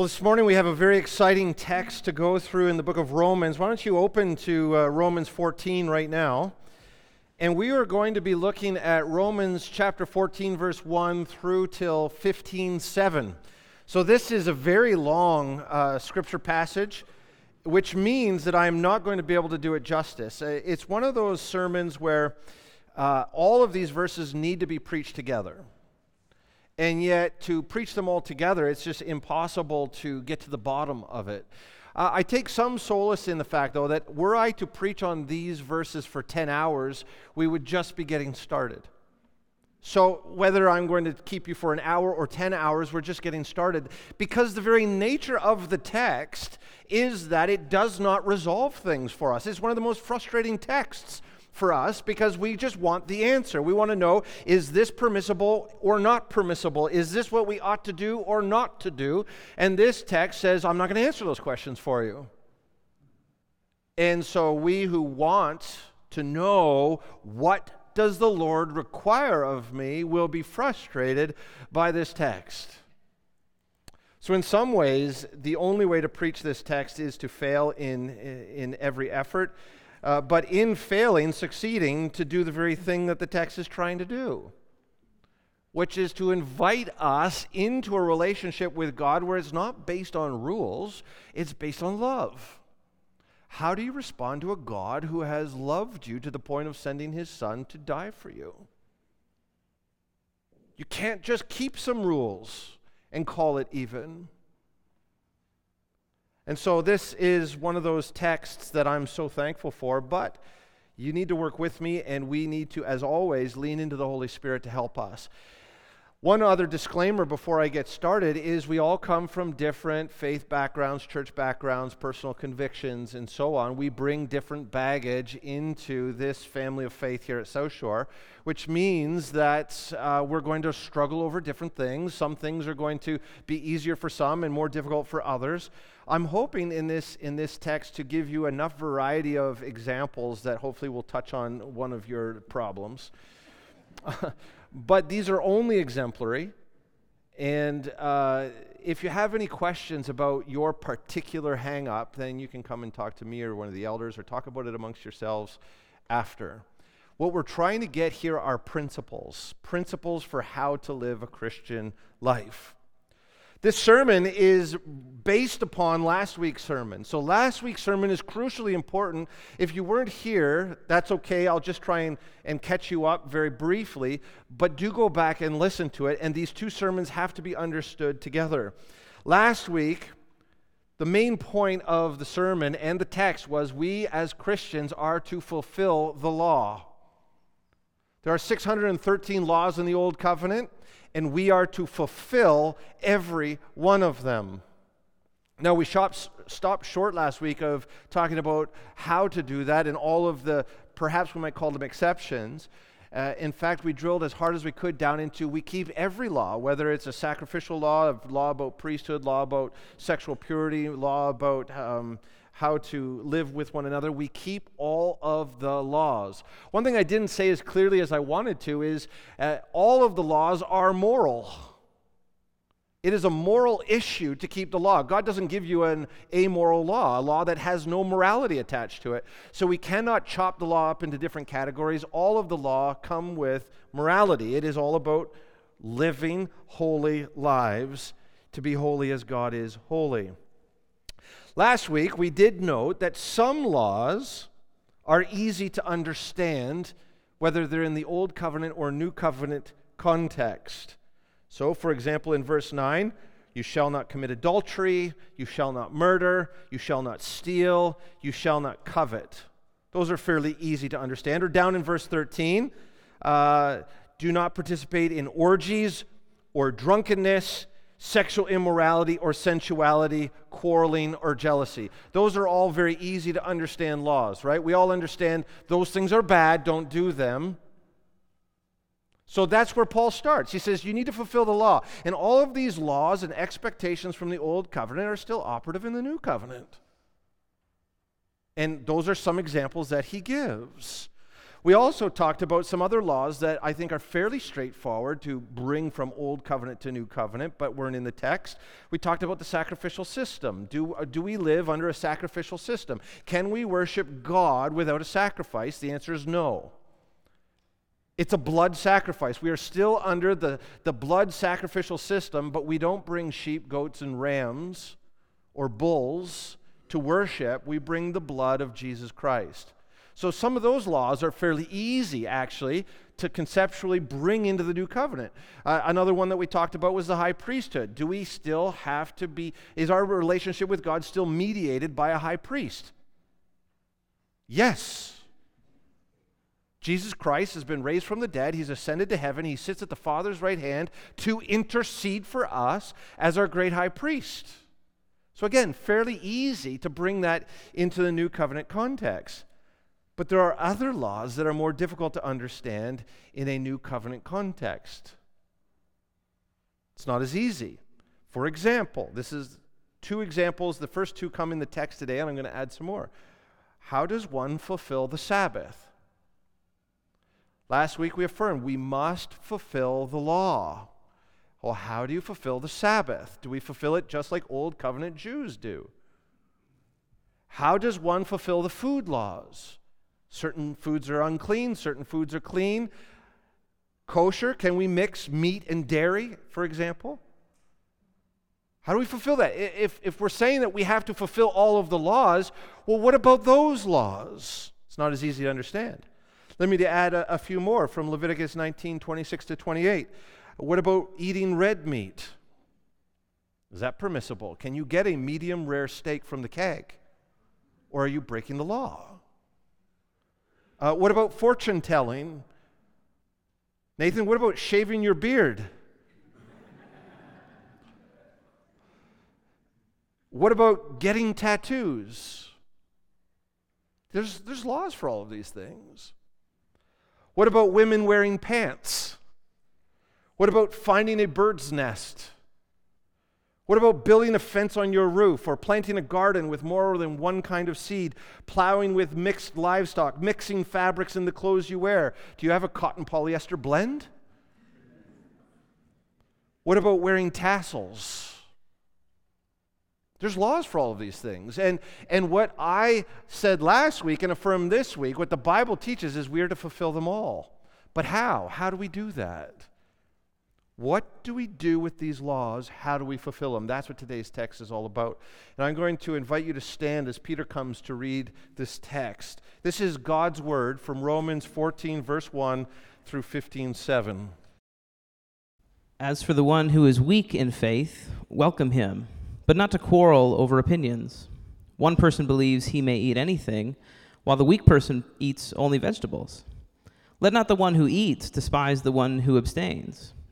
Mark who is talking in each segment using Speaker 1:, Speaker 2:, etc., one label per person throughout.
Speaker 1: Well, this morning we have a very exciting text to go through in the book of Romans. Why don't you open to uh, Romans 14 right now? And we are going to be looking at Romans chapter 14, verse 1 through till 15, 7. So this is a very long uh, scripture passage, which means that I am not going to be able to do it justice. Uh, it's one of those sermons where uh, all of these verses need to be preached together and yet to preach them all together, it's just impossible to get to the bottom of it. Uh, I take some solace in the fact, though, that were I to preach on these verses for 10 hours, we would just be getting started. So, whether I'm going to keep you for an hour or 10 hours, we're just getting started because the very nature of the text is that it does not resolve things for us. It's one of the most frustrating texts for us because we just want the answer. We want to know is this permissible or not permissible? Is this what we ought to do or not to do? And this text says, I'm not going to answer those questions for you. And so we who want to know what does the Lord require of me will be frustrated by this text. So, in some ways, the only way to preach this text is to fail in, in every effort uh, but in failing, succeeding to do the very thing that the text is trying to do, which is to invite us into a relationship with God where it's not based on rules, it's based on love. How do you respond to a God who has loved you to the point of sending his son to die for you? You can't just keep some rules and call it even. And so this is one of those texts that I'm so thankful for, but you need to work with me, and we need to, as always, lean into the Holy Spirit to help us. One other disclaimer before I get started is we all come from different faith backgrounds, church backgrounds, personal convictions, and so on. We bring different baggage into this family of faith here at South Shore, which means that uh, we're going to struggle over different things. Some things are going to be easier for some and more difficult for others. I'm hoping in this, in this text to give you enough variety of examples that hopefully will touch on one of your problems. but these are only exemplary. And uh, if you have any questions about your particular hang up, then you can come and talk to me or one of the elders or talk about it amongst yourselves after. What we're trying to get here are principles principles for how to live a Christian life. This sermon is based upon last week's sermon. So, last week's sermon is crucially important. If you weren't here, that's okay. I'll just try and, and catch you up very briefly. But do go back and listen to it. And these two sermons have to be understood together. Last week, the main point of the sermon and the text was we as Christians are to fulfill the law. There are 613 laws in the Old Covenant and we are to fulfill every one of them. Now, we stopped short last week of talking about how to do that and all of the, perhaps we might call them exceptions. Uh, in fact, we drilled as hard as we could down into we keep every law, whether it's a sacrificial law, a law about priesthood, law about sexual purity, law about um, how to live with one another. We keep all of the laws. One thing I didn't say as clearly as I wanted to is uh, all of the laws are moral. It is a moral issue to keep the law. God doesn't give you an amoral law, a law that has no morality attached to it. So we cannot chop the law up into different categories. All of the law come with morality. It is all about living holy lives to be holy as God is holy. Last week, we did note that some laws are easy to understand, whether they're in the Old Covenant or New Covenant context. So, for example, in verse 9, you shall not commit adultery, you shall not murder, you shall not steal, you shall not covet. Those are fairly easy to understand. Or down in verse 13, uh, do not participate in orgies or drunkenness sexual immorality or sensuality, quarreling or jealousy. Those are all very easy to understand laws, right? We all understand those things are bad, don't do them. So that's where Paul starts. He says, You need to fulfill the law. And all of these laws and expectations from the old covenant are still operative in the new covenant. And those are some examples that he gives. We also talked about some other laws that I think are fairly straightforward to bring from Old Covenant to New Covenant, but weren't in the text. We talked about the sacrificial system. Do, uh, do we live under a sacrificial system? Can we worship God without a sacrifice? The answer is no. It's a blood sacrifice. We are still under the, the blood sacrificial system, but we don't bring sheep, goats, and rams or bulls to worship. We bring the blood of Jesus Christ. So some of those laws are fairly easy, actually, to conceptually bring into the new covenant. Uh, another one that we talked about was the high priesthood. Do we still have to be, is our relationship with God still mediated by a high priest? Yes. Jesus Christ has been raised from the dead. He's ascended to heaven. He sits at the Father's right hand to intercede for us as our great high priest. So, again, fairly easy to bring that into the new covenant context. But there are other laws that are more difficult to understand in a new covenant context. It's not as easy. For example, this is two examples. The first two come in the text today, and I'm going to add some more. How does one fulfill the Sabbath? Last week we affirmed we must fulfill the law. Well, how do you fulfill the Sabbath? Do we fulfill it just like Old Covenant Jews do? How does one fulfill the food laws? Certain foods are unclean, certain foods are clean. Kosher, can we mix meat and dairy, for example? How do we fulfill that? If, if we're saying that we have to fulfill all of the laws, well, what about those laws? It's not as easy to understand. Let me add a, a few more from Leviticus 19 26 to 28. What about eating red meat? Is that permissible? Can you get a medium rare steak from the keg? Or are you breaking the law? Uh, what about fortune telling? Nathan, what about shaving your beard? what about getting tattoos? There's, there's laws for all of these things. What about women wearing pants? What about finding a bird's nest? What about building a fence on your roof or planting a garden with more than one kind of seed, plowing with mixed livestock, mixing fabrics in the clothes you wear? Do you have a cotton polyester blend? What about wearing tassels? There's laws for all of these things. And, and what I said last week and affirmed this week, what the Bible teaches is we are to fulfill them all. But how? How do we do that? What do we do with these laws? How do we fulfill them? That's what today's text is all about. And I'm going to invite you to stand as Peter comes to read this text. This is God's word from Romans 14, verse 1 through 15, 7.
Speaker 2: As for the one who is weak in faith, welcome him, but not to quarrel over opinions. One person believes he may eat anything, while the weak person eats only vegetables. Let not the one who eats despise the one who abstains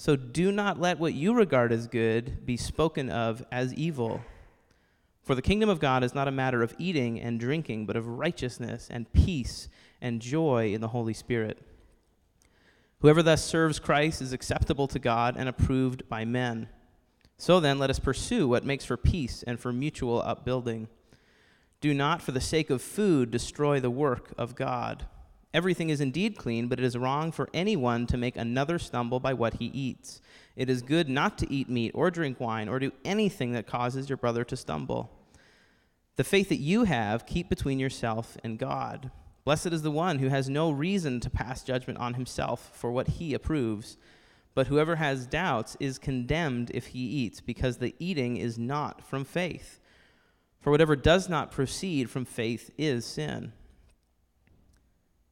Speaker 2: So do not let what you regard as good be spoken of as evil. For the kingdom of God is not a matter of eating and drinking, but of righteousness and peace and joy in the Holy Spirit. Whoever thus serves Christ is acceptable to God and approved by men. So then, let us pursue what makes for peace and for mutual upbuilding. Do not, for the sake of food, destroy the work of God. Everything is indeed clean, but it is wrong for anyone to make another stumble by what he eats. It is good not to eat meat or drink wine or do anything that causes your brother to stumble. The faith that you have, keep between yourself and God. Blessed is the one who has no reason to pass judgment on himself for what he approves. But whoever has doubts is condemned if he eats, because the eating is not from faith. For whatever does not proceed from faith is sin.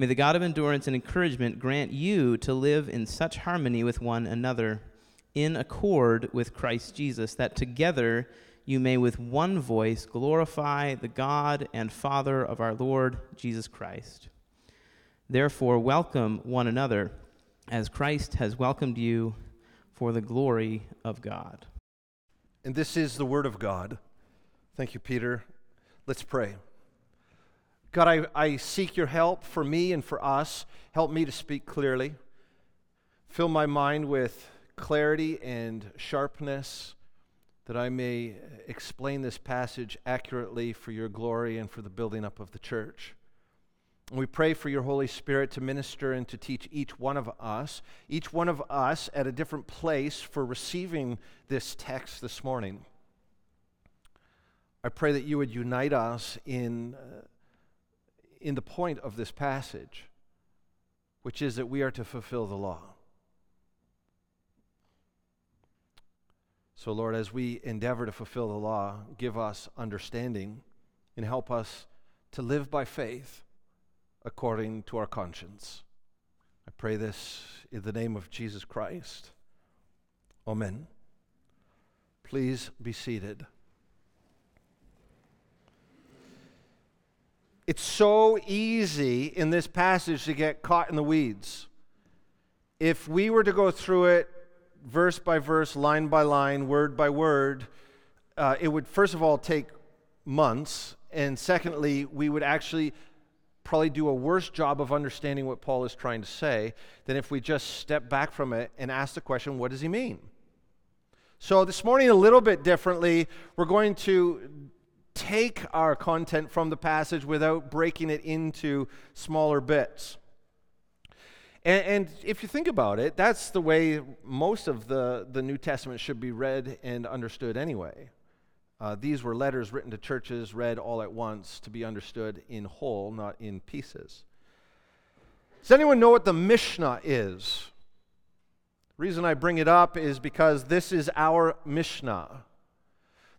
Speaker 2: May the God of endurance and encouragement grant you to live in such harmony with one another, in accord with Christ Jesus, that together you may with one voice glorify the God and Father of our Lord Jesus Christ. Therefore, welcome one another as Christ has welcomed you for the glory of God.
Speaker 1: And this is the Word of God. Thank you, Peter. Let's pray. God, I, I seek your help for me and for us. Help me to speak clearly. Fill my mind with clarity and sharpness that I may explain this passage accurately for your glory and for the building up of the church. We pray for your Holy Spirit to minister and to teach each one of us, each one of us at a different place for receiving this text this morning. I pray that you would unite us in. Uh, In the point of this passage, which is that we are to fulfill the law. So, Lord, as we endeavor to fulfill the law, give us understanding and help us to live by faith according to our conscience. I pray this in the name of Jesus Christ. Amen. Please be seated. It's so easy in this passage to get caught in the weeds. If we were to go through it verse by verse, line by line, word by word, uh, it would first of all take months, and secondly, we would actually probably do a worse job of understanding what Paul is trying to say than if we just step back from it and ask the question, what does he mean? So, this morning, a little bit differently, we're going to take our content from the passage without breaking it into smaller bits. And, and, if you think about it, that's the way most of the, the New Testament should be read and understood anyway. Uh, these were letters written to churches, read all at once, to be understood in whole, not in pieces. Does anyone know what the Mishnah is? The reason I bring it up is because this is our Mishnah.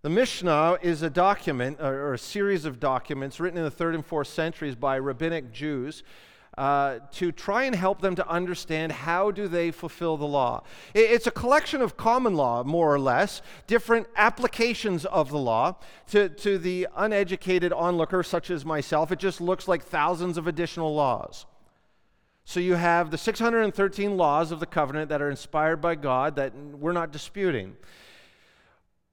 Speaker 1: The Mishnah is a document, or a series of documents written in the third and fourth centuries by rabbinic Jews. Uh, to try and help them to understand how do they fulfill the law. It's a collection of common law more or less different applications of the law to, to the uneducated onlooker such as myself. It just looks like thousands of additional laws. So you have the 613 laws of the covenant that are inspired by god that we're not disputing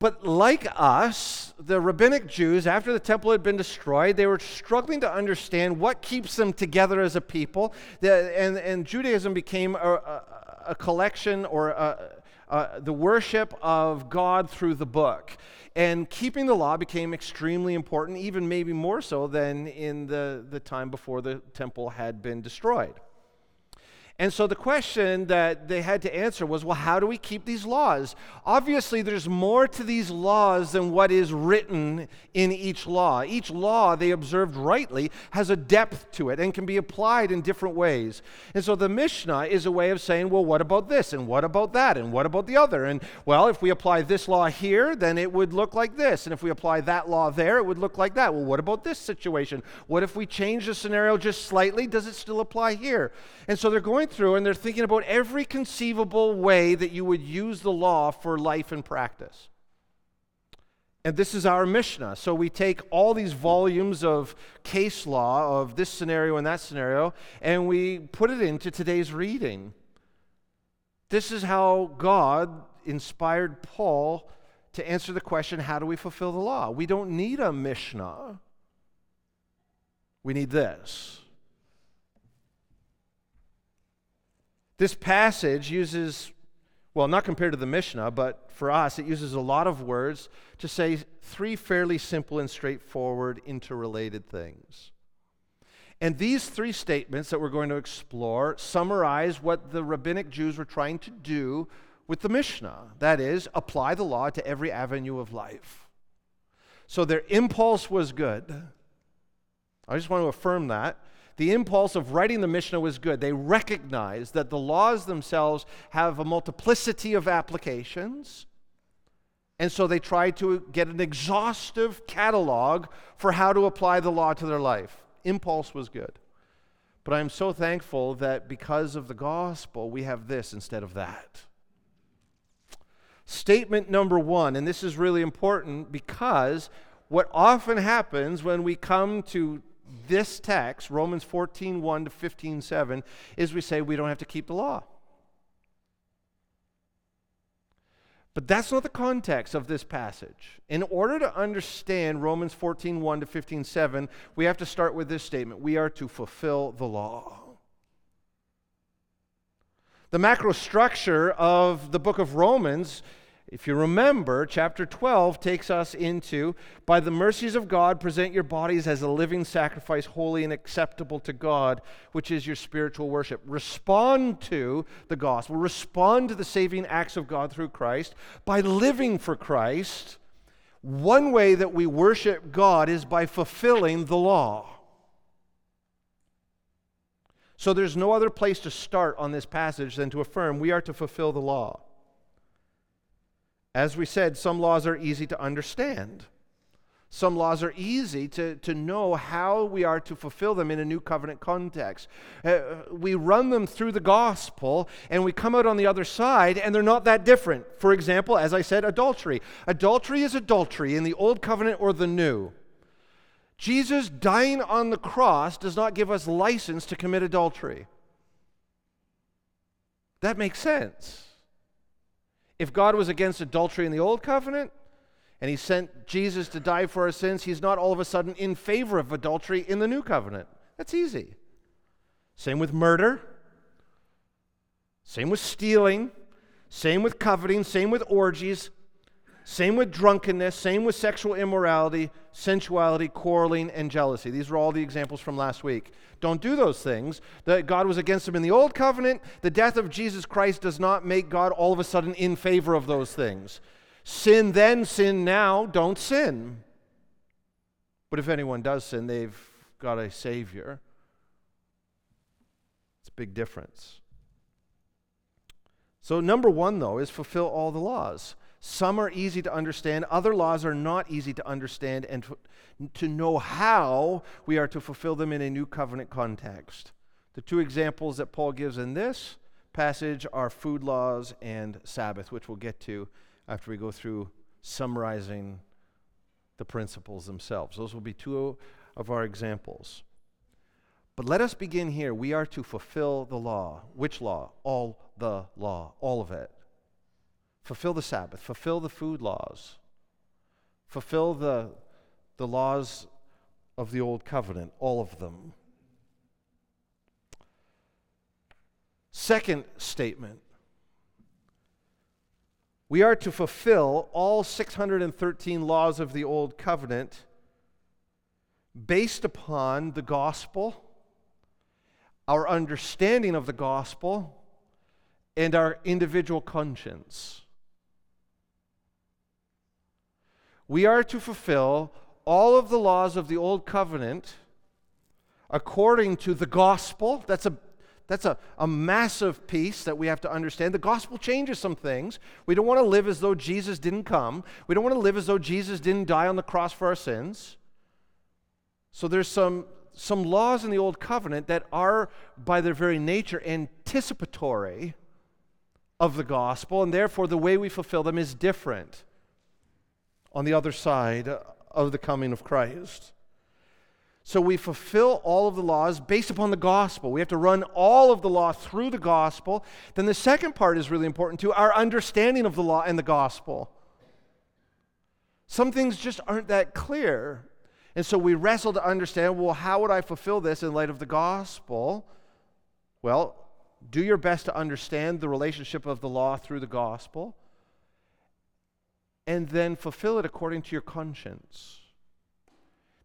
Speaker 1: but like us, the rabbinic Jews, after the temple had been destroyed, they were struggling to understand what keeps them together as a people. and, and Judaism became a, a, a collection or a, the worship of God through the book. And keeping the law became extremely important, even maybe more so than in the, the time before the temple had been destroyed. And so the question that they had to answer was well, how do we keep these laws? Obviously, there's more to these laws than what is written in each law. Each law they observed rightly has a depth to it and can be applied in different ways. And so the Mishnah is a way of saying, well, what about this? And what about that? And what about the other? And well, if we apply this law here, then it would look like this. And if we apply that law there, it would look like that. Well, what about this situation? What if we change the scenario just slightly? Does it still apply here? And so they're going through and they're thinking about every conceivable way that you would use the law for life and practice. And this is our Mishnah. So we take all these volumes of case law of this scenario and that scenario, and we put it into today's reading. This is how God inspired Paul to answer the question how do we fulfill the law? We don't need a Mishnah, we need this. This passage uses, well, not compared to the Mishnah, but for us, it uses a lot of words to say three fairly simple and straightforward, interrelated things. And these three statements that we're going to explore summarize what the rabbinic Jews were trying to do with the Mishnah that is, apply the law to every avenue of life. So their impulse was good. I just want to affirm that the impulse of writing the Mishnah was good. They recognized that the laws themselves have a multiplicity of applications. And so they tried to get an exhaustive catalog for how to apply the law to their life. Impulse was good. But I'm so thankful that because of the gospel, we have this instead of that. Statement number one, and this is really important because what often happens when we come to this text, Romans 14 1 to 15 7, is we say we don't have to keep the law. But that's not the context of this passage. In order to understand Romans 14 1 to 15 7, we have to start with this statement we are to fulfill the law. The macro structure of the book of Romans if you remember, chapter 12 takes us into by the mercies of God, present your bodies as a living sacrifice, holy and acceptable to God, which is your spiritual worship. Respond to the gospel, respond to the saving acts of God through Christ by living for Christ. One way that we worship God is by fulfilling the law. So there's no other place to start on this passage than to affirm we are to fulfill the law. As we said, some laws are easy to understand. Some laws are easy to, to know how we are to fulfill them in a new covenant context. Uh, we run them through the gospel and we come out on the other side and they're not that different. For example, as I said, adultery. Adultery is adultery in the old covenant or the new. Jesus dying on the cross does not give us license to commit adultery. That makes sense. If God was against adultery in the old covenant and he sent Jesus to die for our sins, he's not all of a sudden in favor of adultery in the new covenant. That's easy. Same with murder. Same with stealing. Same with coveting. Same with orgies. Same with drunkenness, same with sexual immorality, sensuality, quarreling, and jealousy. These are all the examples from last week. Don't do those things. God was against them in the old covenant. The death of Jesus Christ does not make God all of a sudden in favor of those things. Sin then, sin now, don't sin. But if anyone does sin, they've got a Savior. It's a big difference. So, number one, though, is fulfill all the laws. Some are easy to understand, other laws are not easy to understand and to, to know how we are to fulfill them in a new covenant context. The two examples that Paul gives in this passage are food laws and Sabbath, which we'll get to after we go through summarizing the principles themselves. Those will be two of our examples. But let us begin here. We are to fulfill the law. Which law? All the law, all of it. Fulfill the Sabbath, fulfill the food laws, fulfill the, the laws of the Old Covenant, all of them. Second statement we are to fulfill all 613 laws of the Old Covenant based upon the gospel our understanding of the gospel, and our individual conscience. We are to fulfill all of the laws of the old covenant according to the gospel. That's a that's a, a massive piece that we have to understand. The gospel changes some things. We don't want to live as though Jesus didn't come. We don't want to live as though Jesus didn't die on the cross for our sins. So there's some, some laws in the old covenant that are, by their very nature, anticipatory of the gospel, and therefore the way we fulfill them is different on the other side of the coming of Christ. So we fulfill all of the laws based upon the gospel. We have to run all of the law through the gospel. Then the second part is really important too our understanding of the law and the gospel. Some things just aren't that clear. And so we wrestle to understand well, how would I fulfill this in light of the gospel? Well, do your best to understand the relationship of the law through the gospel, and then fulfill it according to your conscience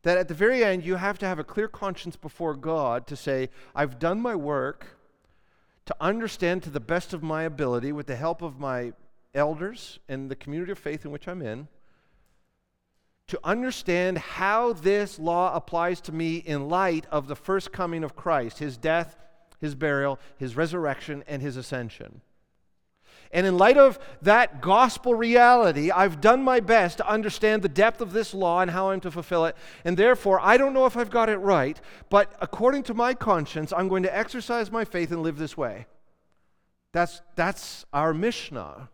Speaker 1: that at the very end, you have to have a clear conscience before God to say, I've done my work to understand to the best of my ability, with the help of my elders and the community of faith in which I'm in, to understand how this law applies to me in light of the first coming of Christ, his death, his burial, his resurrection, and his ascension. And in light of that gospel reality, I've done my best to understand the depth of this law and how I'm to fulfill it. And therefore, I don't know if I've got it right, but according to my conscience, I'm going to exercise my faith and live this way. That's, that's our Mishnah.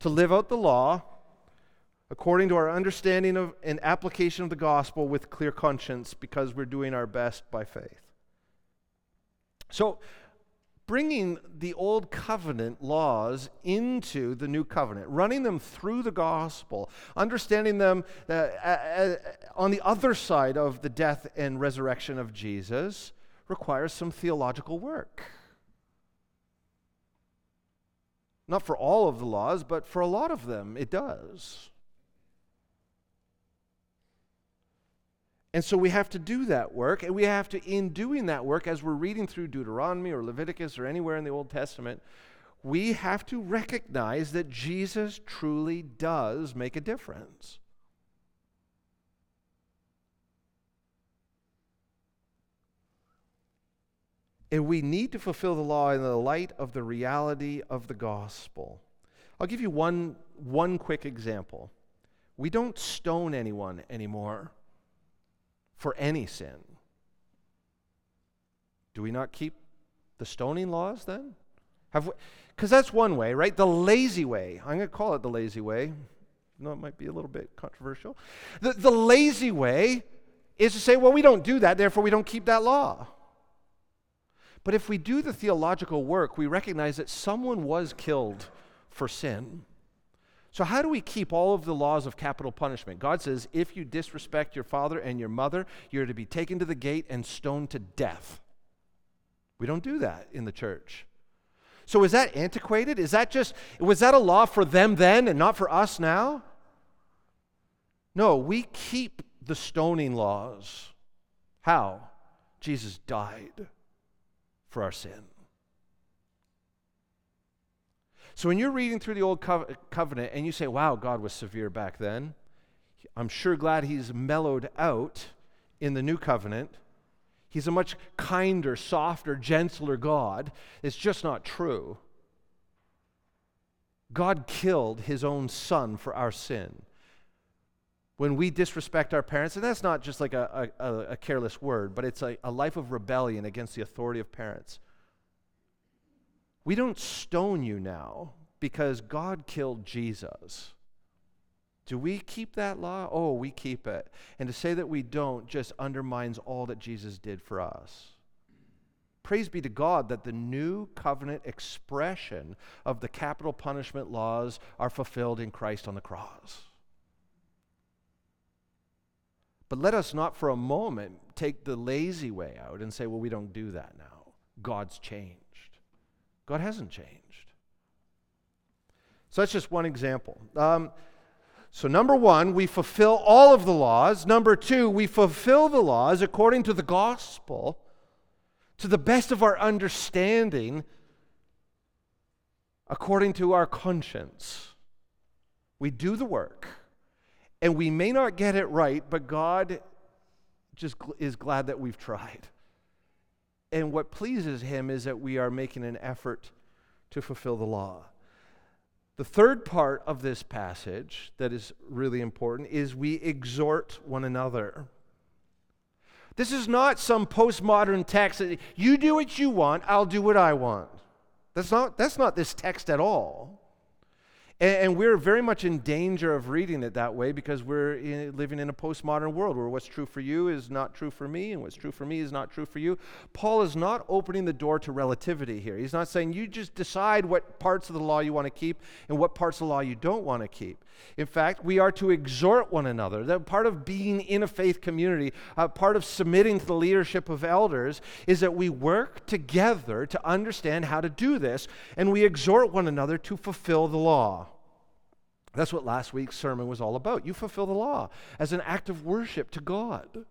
Speaker 1: To live out the law according to our understanding of and application of the gospel with clear conscience because we're doing our best by faith. So, bringing the old covenant laws into the new covenant, running them through the gospel, understanding them uh, uh, on the other side of the death and resurrection of Jesus, requires some theological work. Not for all of the laws, but for a lot of them, it does. And so we have to do that work, and we have to, in doing that work, as we're reading through Deuteronomy or Leviticus or anywhere in the Old Testament, we have to recognize that Jesus truly does make a difference. And we need to fulfill the law in the light of the reality of the gospel. I'll give you one, one quick example. We don't stone anyone anymore for any sin. Do we not keep the stoning laws then? Because that's one way, right? The lazy way. I'm going to call it the lazy way. No, it might be a little bit controversial. The, the lazy way is to say, well, we don't do that, therefore we don't keep that law. But if we do the theological work, we recognize that someone was killed for sin. So, how do we keep all of the laws of capital punishment? God says, if you disrespect your father and your mother, you're to be taken to the gate and stoned to death. We don't do that in the church. So, is that antiquated? Is that just, was that a law for them then and not for us now? No, we keep the stoning laws. How? Jesus died for our sin. So when you're reading through the Old Covenant and you say, wow, God was severe back then, I'm sure glad he's mellowed out in the New Covenant. He's a much kinder, softer, gentler God. It's just not true. God killed his own son for our sin. When we disrespect our parents, and that's not just like a, a, a careless word, but it's a, a life of rebellion against the authority of parents. We don't stone you now because God killed Jesus. Do we keep that law? Oh, we keep it. And to say that we don't just undermines all that Jesus did for us. Praise be to God that the new covenant expression of the capital punishment laws are fulfilled in Christ on the cross. But let us not for a moment take the lazy way out and say, well, we don't do that now. God's changed. God hasn't changed. So that's just one example. Um, So, number one, we fulfill all of the laws. Number two, we fulfill the laws according to the gospel to the best of our understanding, according to our conscience. We do the work, and we may not get it right, but God just is glad that we've tried. And what pleases Him is that we are making an effort to fulfill the law. The third part of this passage that is really important is we exhort one another. This is not some postmodern text that you do what you want, I'll do what I want. That's not, that's not this text at all. And, and we're very much in danger of reading it that way because we're in, living in a postmodern world where what's true for you is not true for me, and what's true for me is not true for you. Paul is not opening the door to relativity here. He's not saying you just decide what parts of the law you want to keep and what parts of the law you don't want to keep. In fact, we are to exhort one another. That part of being in a faith community, uh, part of submitting to the leadership of elders, is that we work together to understand how to do this, and we exhort one another to fulfill the law. That's what last week's sermon was all about. You fulfill the law as an act of worship to God.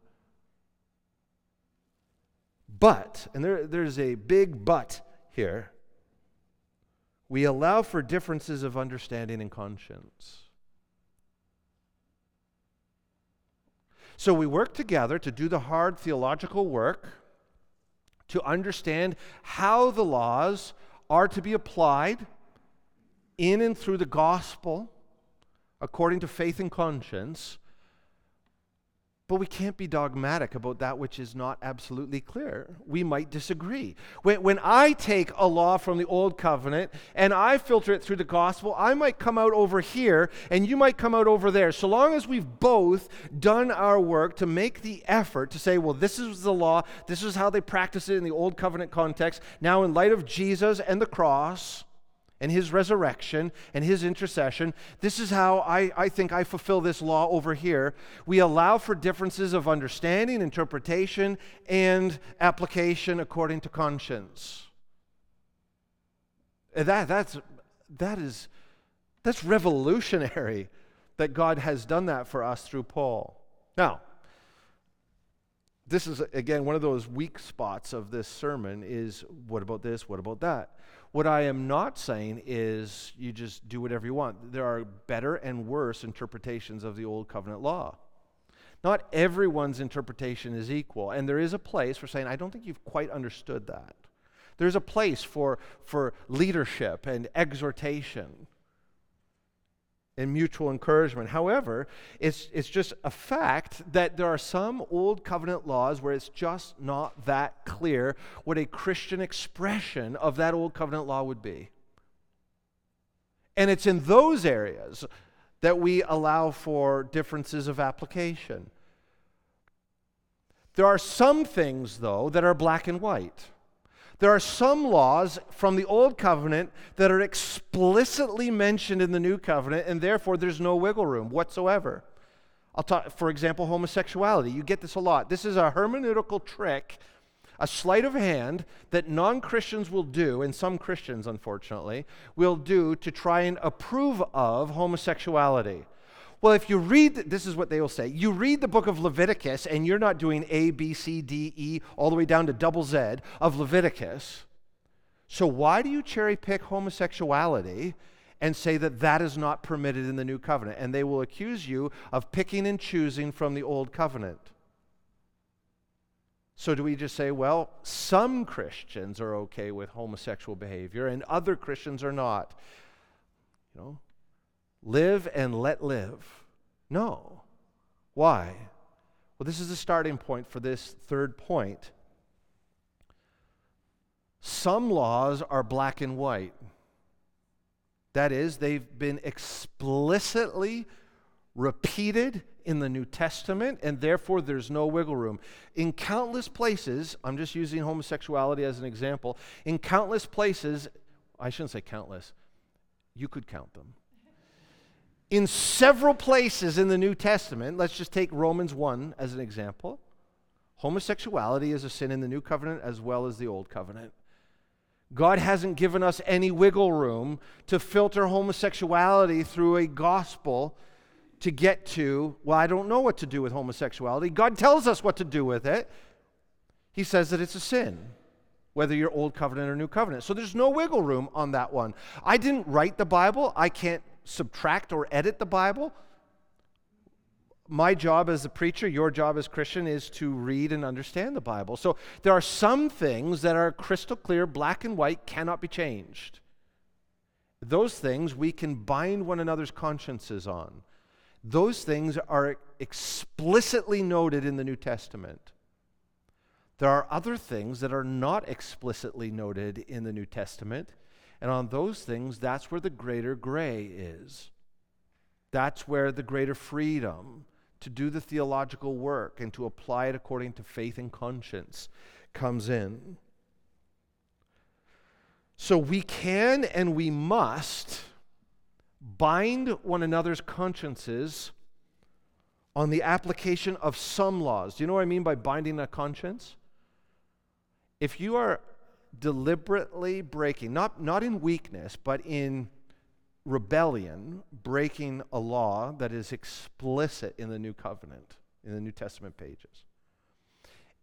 Speaker 1: But, and there, there's a big but here, we allow for differences of understanding and conscience. So we work together to do the hard theological work to understand how the laws are to be applied in and through the gospel according to faith and conscience, but we can't be dogmatic about that which is not absolutely clear. We might disagree. When, when I take a law from the Old Covenant and I filter it through the gospel, I might come out over here and you might come out over there. So long as we've both done our work to make the effort to say, well, this is the law, this is how they practice it in the Old Covenant context. Now, in light of Jesus and the cross, and his resurrection and his intercession. This is how I, I think I fulfill this law over here. We allow for differences of understanding, interpretation, and application according to conscience. That, that's, that is, that's revolutionary that God has done that for us through Paul. Now, this is again one of those weak spots of this sermon is what about this what about that what I am not saying is you just do whatever you want. There are better and worse interpretations of the Old Covenant law. Not everyone's interpretation is equal, and there is a place for saying, I don't think you've quite understood that. There's a place for, for leadership and exhortation and mutual encouragement. However, it's, it's just a fact that there are some old covenant laws where it's just not that clear what a Christian expression of that old covenant law would be. And it's in those areas that we allow for differences of application. There are some things, though, that are black and white. There are some laws from the Old Covenant that are explicitly mentioned in the New Covenant, and therefore there's no wiggle room whatsoever. I'll talk, for example, homosexuality. You get this a lot. This is a hermeneutical trick, a sleight of hand that non Christians will do, and some Christians, unfortunately, will do to try and approve of homosexuality. Well, if you read, this is what they will say you read the book of Leviticus and you're not doing A, B, C, D, E, all the way down to double Z of Leviticus. So why do you cherry pick homosexuality and say that that is not permitted in the new covenant? And they will accuse you of picking and choosing from the old covenant. So, do we just say, well, some Christians are okay with homosexual behavior and other Christians are not? You know, Live and let live. No. Why? Well, this is the starting point for this third point. Some laws are black and white. That is, they've been explicitly repeated in the New Testament, and therefore there's no wiggle room. In countless places, I'm just using homosexuality as an example, in countless places, I shouldn't say countless, you could count them in several places in the New Testament, let's just take Romans 1 as an example. Homosexuality is a sin in the New Covenant as well as the Old Covenant. God hasn't given us any wiggle room to filter homosexuality through a gospel to get to, well, I don't know what to do with homosexuality. God tells us what to do with it. He says that it's a sin, whether you're old covenant or new covenant. So there's no wiggle room on that one. I didn't write the Bible, I can't subtract or edit the Bible. My job as a preacher, your job as Christian, is to read and understand the Bible. So there are some things that are crystal clear, black and white, cannot be changed. Those things we can bind one another's consciences on. Those things are explicitly noted in the New Testament. There are other things that are not explicitly noted in the New Testament, and on those things, that's where the greater gray is. That's where the greater freedom to do the theological work and to apply it according to faith and conscience comes in. So we can and we must bind one another's consciences on the application of some laws. Do you know what I mean by binding a conscience? If you are deliberately breaking, not, not in weakness, but in rebellion, breaking a law that is explicit in the New Covenant, in the New Testament pages,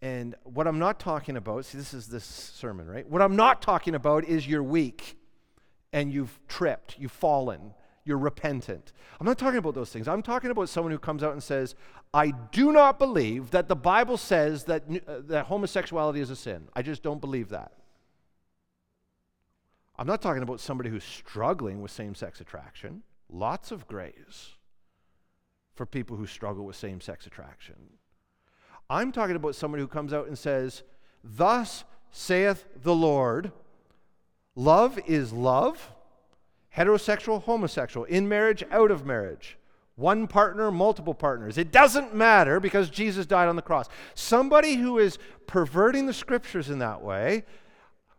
Speaker 1: and what I'm not talking about, see, this is this sermon, right? What I'm not talking about is you're weak and you've tripped, you've fallen, you're repentant. I'm not talking about those things. I'm talking about someone who comes out and says, I do not believe that the Bible says that, uh, that homosexuality is a sin. I just don't believe that. I'm not talking about somebody who's struggling with same sex attraction. Lots of grace for people who struggle with same sex attraction. I'm talking about someone who comes out and says, Thus saith the Lord, love is love, heterosexual, homosexual, in marriage, out of marriage, one partner, multiple partners. It doesn't matter because Jesus died on the cross. Somebody who is perverting the scriptures in that way,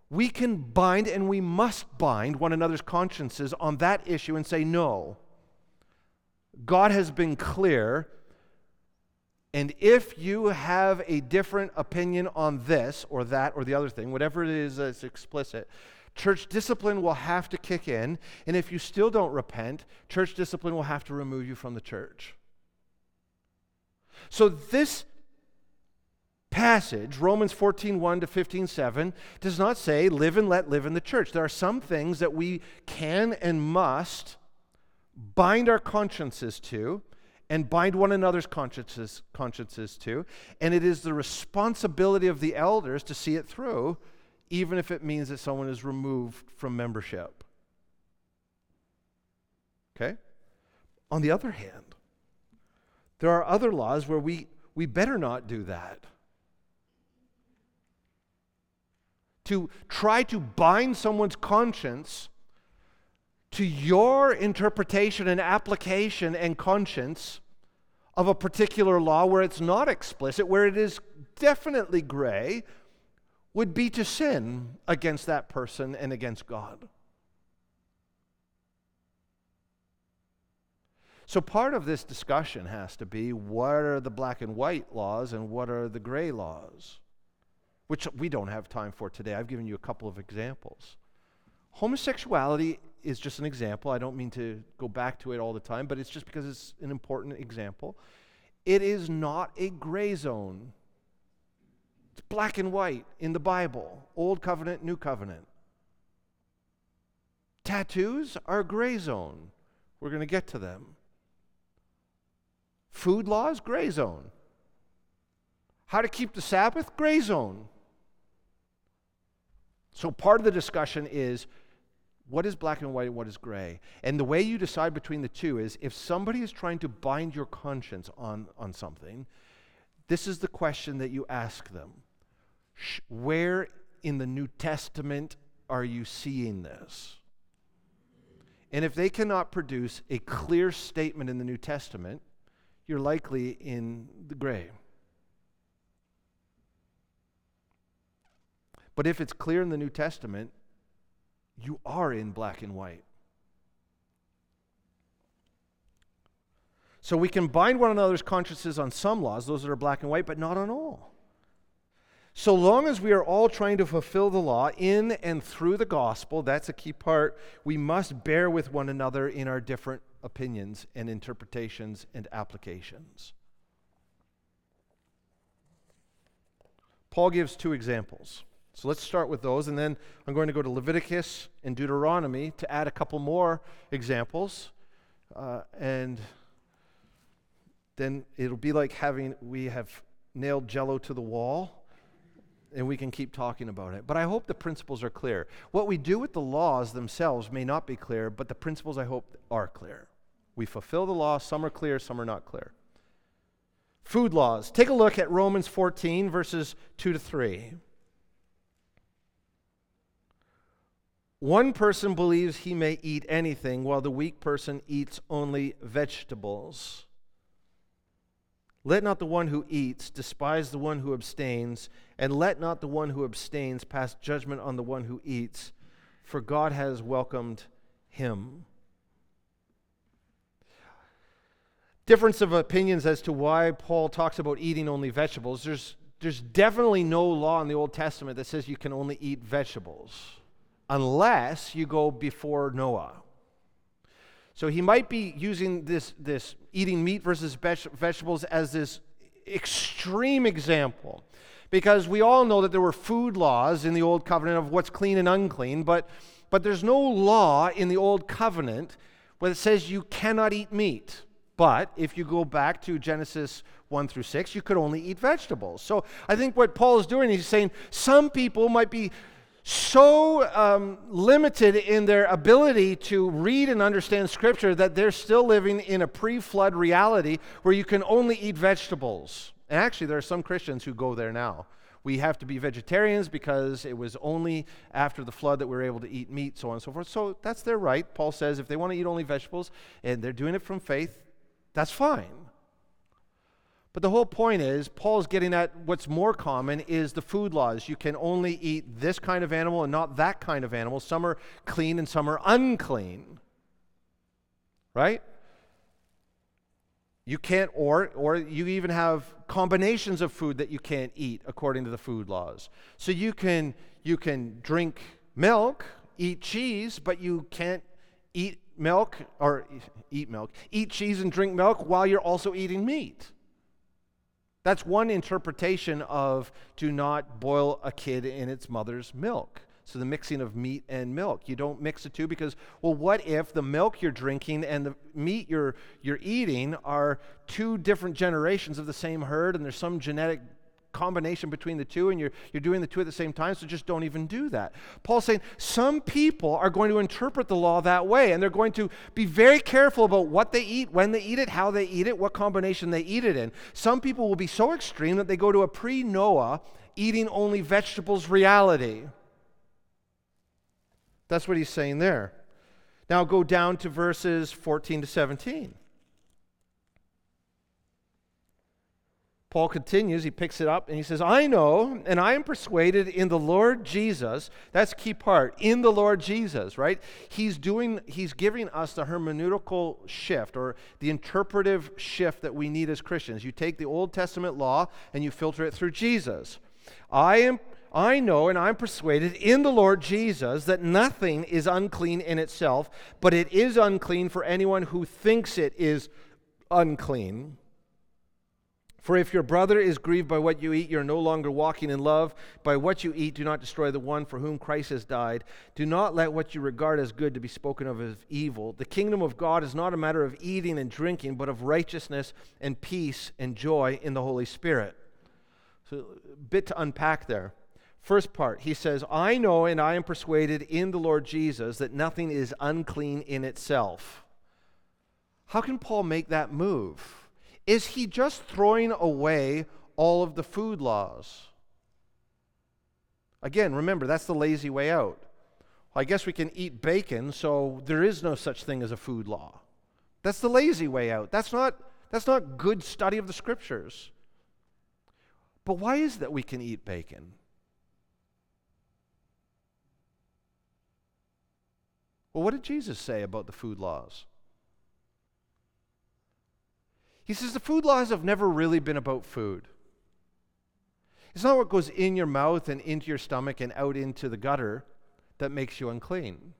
Speaker 1: we can bind and we must bind one another's consciences on that issue and say, No. God has been clear and if you have a different opinion on this or that or the other thing, whatever it is that's explicit, church discipline will have to kick in. And if you still don't repent, church discipline will have to remove you from the church. So this passage, Romans 14, 1 to 15, 7, does not say live and let live in the church. There are some things that we can and must bind our consciences to and bind one another's consciences, consciences to. And it is the responsibility of the elders to see it through, even if it means that someone is removed from membership. Okay? On the other hand, there are other laws where we, we better not do that. To try to bind someone's conscience to your interpretation and application and conscience of a particular law where it's not explicit, where it is definitely gray, would be to sin against that person and against God. So, part of this discussion has to be what are the black and white laws and what are the gray laws, which we don't have time for today. I've given you a couple of examples. Homosexuality is just an example. I don't mean to go back to it all the time, but it's just because it's an important example. It is not a gray zone. It's black and white in the Bible Old Covenant, New Covenant. Tattoos are gray zone. We're going to get to them. Food laws, gray zone. How to keep the Sabbath, gray zone. So part of the discussion is what is black and white and what is gray? And the way you decide between the two is if somebody is trying to bind your conscience on, on something, this is the question that you ask them Where in the New Testament are you seeing this? And if they cannot produce a clear statement in the New Testament, you're likely in the gray. But if it's clear in the New Testament, you are in black and white. So we can bind one another's consciences on some laws, those that are black and white, but not on all. So long as we are all trying to fulfill the law in and through the gospel, that's a key part, we must bear with one another in our different opinions and interpretations and applications. Paul gives two examples. So let's start with those, and then I'm going to go to Leviticus and Deuteronomy to add a couple more examples. Uh, and then it'll be like having, we have nailed jello to the wall and we can keep talking about it. But I hope the principles are clear. What we do with the laws themselves may not be clear, but the principles I hope are clear. We fulfill the law, some are clear, some are not clear. Food laws. Take a look at Romans 14, verses 2 to 3. One person believes he may eat anything, while the weak person eats only vegetables. Let not the one who eats despise the one who abstains, and let not the one who abstains pass judgment on the one who eats, for God has welcomed him. Difference of opinions as to why Paul talks about eating only vegetables. There's, there's definitely no law in the Old Testament that says you can only eat vegetables unless you go before Noah. So he might be using this, this eating meat versus vegetables as this extreme example. Because we all know that there were food laws in the Old Covenant of what's clean and unclean, but, but there's no law in the Old Covenant where it says you cannot eat meat. But if you go back to Genesis 1 through 6, you could only eat vegetables. So I think what Paul is doing, he's saying some people might be so um, limited in their ability to read and understand Scripture that they're still living in a pre flood reality where you can only eat vegetables. And actually, there are some Christians who go there now. We have to be vegetarians because it was only after the flood that we were able to eat meat, so on and so forth. So that's their right. Paul says if they want to eat only vegetables and they're doing it from faith, that's fine. But the whole point is, Paul's getting at what's more common is the food laws. You can only eat this kind of animal and not that kind of animal. Some are clean and some are unclean. Right? You can't, or, or you even have combinations of food that you can't eat according to the food laws. So you can, you can drink milk, eat cheese, but you can't eat milk, or eat milk, eat cheese and drink milk while you're also eating meat. That's one interpretation of do not boil a kid in its mother's milk. So the mixing of meat and milk. You don't mix the two because, well, what if the milk you're drinking and the meat you're, you're eating are two different generations of the same herd and there's some genetic combination between the two and you're, you're doing the two at the same time, so just don't even do that. Paul's saying some people are going to interpret the law that way, and they're going to be very careful about what they eat, when they eat it, how they eat it, what combination they eat it in. Some people will be so extreme that they go to a pre Noah eating only vegetables reality. That's what he's saying there. Now go down to verses 14 to 17. Paul continues, he picks it up, and he says, I know and I am persuaded in the Lord Jesus. That's key part, in the Lord Jesus, right? He's doing, he's giving us the hermeneutical shift or the interpretive shift that we need as Christians. You take the Old Testament law and you filter it through Jesus. I am I know and I'm persuaded in the Lord Jesus that nothing is unclean in itself, but it is unclean for anyone who thinks it is unclean. For if your brother is grieved by what you eat, you're no longer walking in love. By what you eat, do not destroy the one for whom Christ has died. Do not let what you regard as good to be spoken of as evil. The kingdom of God is not a matter of eating and drinking, but of righteousness and peace and joy in the Holy Spirit. So, a bit to unpack there. First part, he says, I know and I am persuaded in the Lord Jesus that nothing is unclean in itself. How can Paul make that move? Is he just throwing away all of the food laws? Again, remember, that's the lazy way out. I guess we can eat bacon, so there is no such thing as a food law. That's the lazy way out. That's not, that's not good study of the scriptures. But why is that we can eat bacon? Well, what did Jesus say about the food laws? He says the food laws have never really been about food. It's not what goes in your mouth and into your stomach and out into the gutter that makes you unclean.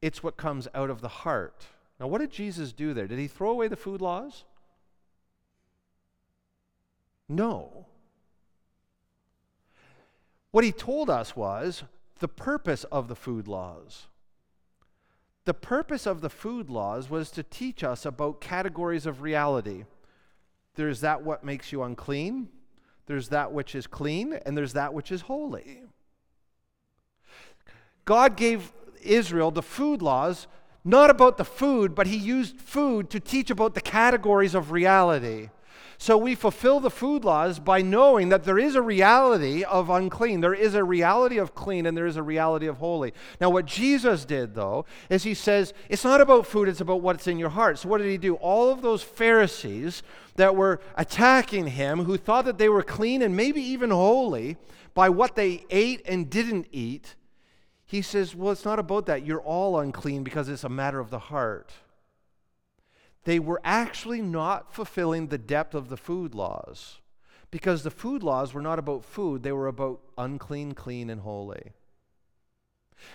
Speaker 1: It's what comes out of the heart. Now, what did Jesus do there? Did he throw away the food laws? No. What he told us was the purpose of the food laws. The purpose of the food laws was to teach us about categories of reality. There's that what makes you unclean, there's that which is clean, and there's that which is holy. God gave Israel the food laws not about the food, but he used food to teach about the categories of reality. So we fulfill the food laws by knowing that there is a reality of unclean, there is a reality of clean, and there is a reality of holy. Now, what Jesus did, though, is he says it's not about food, it's about what's in your heart. So, what did he do? All of those Pharisees that were attacking him, who thought that they were clean and maybe even holy by what they ate and didn't eat, he says, Well, it's not about that. You're all unclean because it's a matter of the heart they were actually not fulfilling the depth of the food laws because the food laws were not about food, they were about unclean, clean, and holy.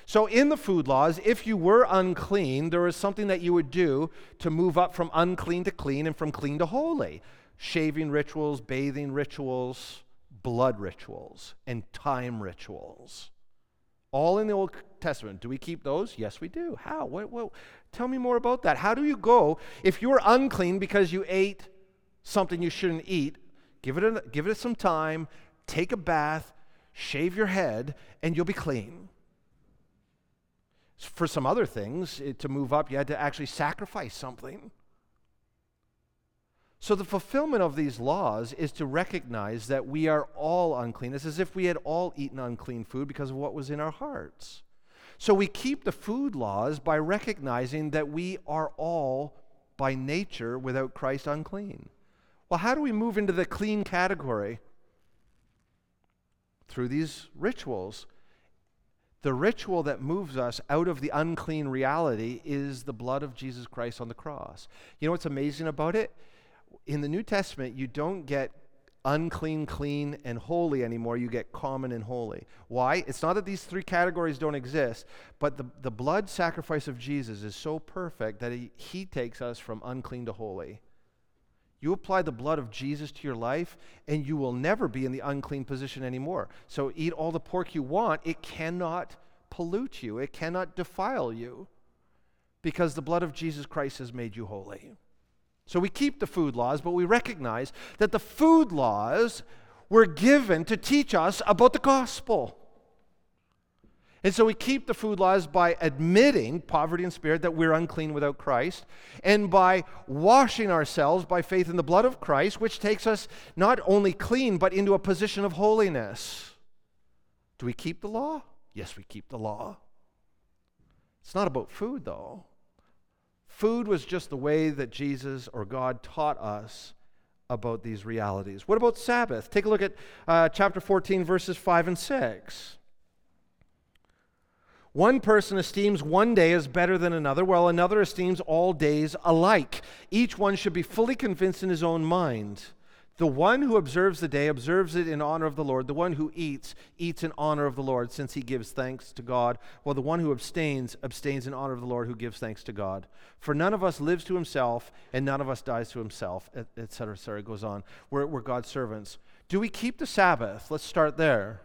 Speaker 1: So, in the food laws, if you were unclean, there was something that you would do to move up from unclean to clean and from clean to holy shaving rituals, bathing rituals, blood rituals, and time rituals. All in the Old Testament. Do we keep those? Yes, we do. How? What, what, tell me more about that. How do you go if you're unclean because you ate something you shouldn't eat? Give it, a, give it some time, take a bath, shave your head, and you'll be clean. For some other things, to move up, you had to actually sacrifice something. So, the fulfillment of these laws is to recognize that we are all unclean. It's as if we had all eaten unclean food because of what was in our hearts. So, we keep the food laws by recognizing that we are all, by nature, without Christ, unclean. Well, how do we move into the clean category? Through these rituals. The ritual that moves us out of the unclean reality is the blood of Jesus Christ on the cross. You know what's amazing about it? in the New Testament, you don't get unclean, clean, and holy anymore. You get common and holy. Why? It's not that these three categories don't exist, but the, the blood sacrifice of Jesus is so perfect that he, he takes us from unclean to holy. You apply the blood of Jesus to your life, and you will never be in the unclean position anymore. So eat all the pork you want, it cannot pollute you, it cannot defile you, because the blood of Jesus Christ has made you holy. So we keep the food laws, but we recognize that the food laws were given to teach us about the gospel. And so we keep the food laws by admitting poverty and spirit that we're unclean without Christ, and by washing ourselves by faith in the blood of Christ, which takes us not only clean, but into a position of holiness. Do we keep the law? Yes, we keep the law. It's not about food, though. Food was just the way that Jesus or God taught us about these realities. What about Sabbath? Take a look at uh, chapter 14, verses 5 and 6. One person esteems one day as better than another, while another esteems all days alike. Each one should be fully convinced in his own mind. The one who observes the day observes it in honor of the Lord. The one who eats, eats in honor of the Lord, since he gives thanks to God. While the one who abstains, abstains in honor of the Lord, who gives thanks to God. For none of us lives to himself, and none of us dies to himself, etc. Et Sorry, goes on. We're, we're God's servants. Do we keep the Sabbath? Let's start there.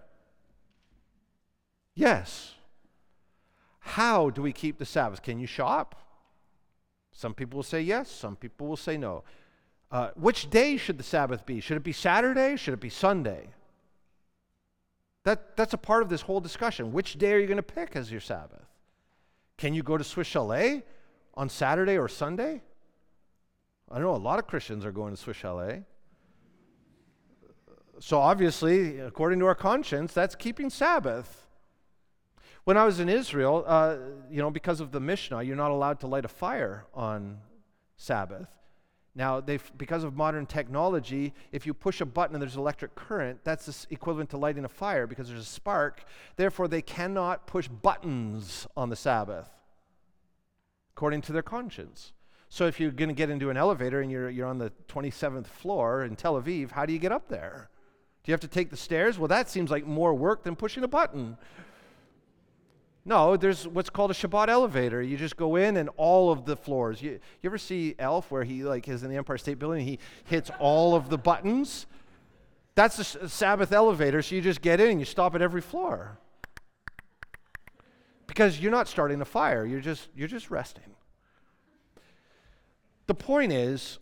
Speaker 1: Yes. How do we keep the Sabbath? Can you shop? Some people will say yes, some people will say no. Uh, which day should the Sabbath be? Should it be Saturday? Should it be Sunday? That, that's a part of this whole discussion. Which day are you going to pick as your Sabbath? Can you go to Swiss Chalet on Saturday or Sunday? I know a lot of Christians are going to Swiss Chalet. So, obviously, according to our conscience, that's keeping Sabbath. When I was in Israel, uh, you know, because of the Mishnah, you're not allowed to light a fire on Sabbath. Now, because of modern technology, if you push a button and there's electric current, that's equivalent to lighting a fire because there's a spark. Therefore, they cannot push buttons on the Sabbath, according to their conscience. So, if you're going to get into an elevator and you're, you're on the 27th floor in Tel Aviv, how do you get up there? Do you have to take the stairs? Well, that seems like more work than pushing a button. No, there's what's called a Shabbat elevator. You just go in and all of the floors. You, you ever see Elf where he like is in the Empire State Building he hits all of the buttons? That's a uh, Sabbath elevator, so you just get in and you stop at every floor. Because you're not starting a fire, you're just you're just resting. The point is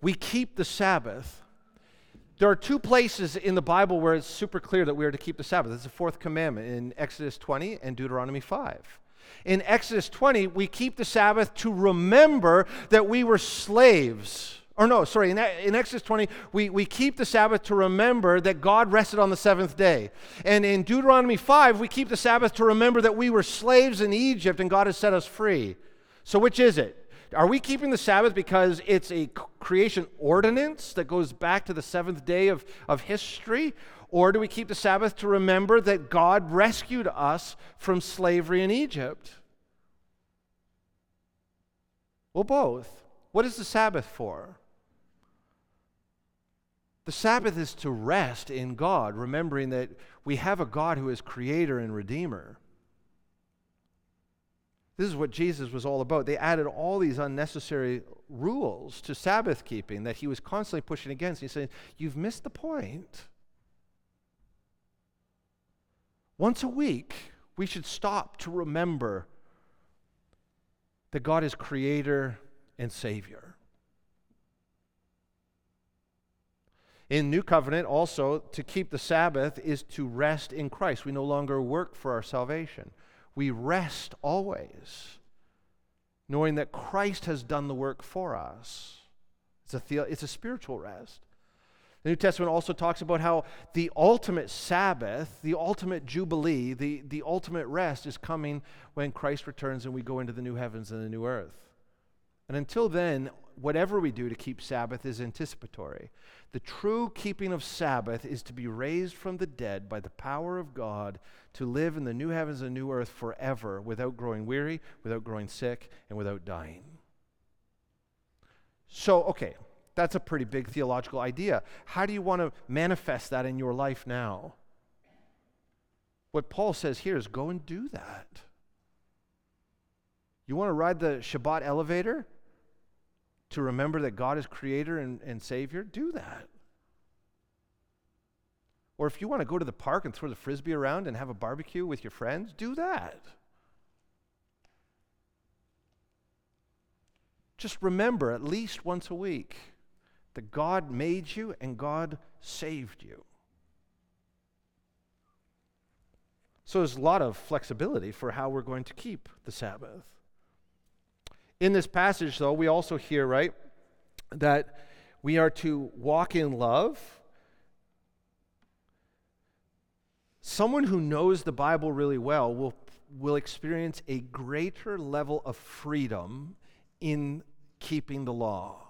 Speaker 1: we keep the Sabbath there are two places in the Bible where it's super clear that we are to keep the Sabbath. It's the fourth commandment in Exodus 20 and Deuteronomy 5. In Exodus 20, we keep the Sabbath to remember that we were slaves. Or no, sorry, in, in, Exodus 20, we, we keep the Sabbath to remember that God rested on the seventh day. And in Deuteronomy 5, we keep the Sabbath to remember that we were slaves in Egypt and God has set us free. So which is it? Are we keeping the Sabbath because it's a creation ordinance that goes back to the seventh day of, of history? Or do we keep the Sabbath to remember that God rescued us from slavery in Egypt? Well, both. What is the Sabbath for? The Sabbath is to rest in God, remembering that we have a God who is creator and redeemer. This is what Jesus was all about. They added all these unnecessary rules to Sabbath keeping that he was constantly pushing against. He said, You've missed the point. Once a week, we should stop to remember that God is creator and savior. In New Covenant, also, to keep the Sabbath is to rest in Christ. We no longer work for our salvation we rest always, knowing that Christ has done the work for us. It's a, it's a spiritual rest. The New Testament also talks about how the ultimate Sabbath, the ultimate Jubilee, the, the ultimate rest is coming when Christ returns and we go into the new heavens and the new earth. And until then, whatever we do to keep Sabbath is anticipatory. The true keeping of Sabbath is to be raised from the dead by the power of God to live in the new heavens and new earth forever without growing weary, without growing sick, and without dying. So, okay, that's a pretty big theological idea. How do you want to manifest that in your life now? What Paul says here is go and do that. You want to ride the Shabbat elevator? To remember that God is creator and, and savior, do that. Or if you want to go to the park and throw the frisbee around and have a barbecue with your friends, do that. Just remember at least once a week that God made you and God saved you. So there's a lot of flexibility for how we're going to keep the Sabbath. In this passage, though, we also hear, right, that we are to walk in love. Someone who knows the Bible really well will, will experience a greater level of freedom in keeping the law.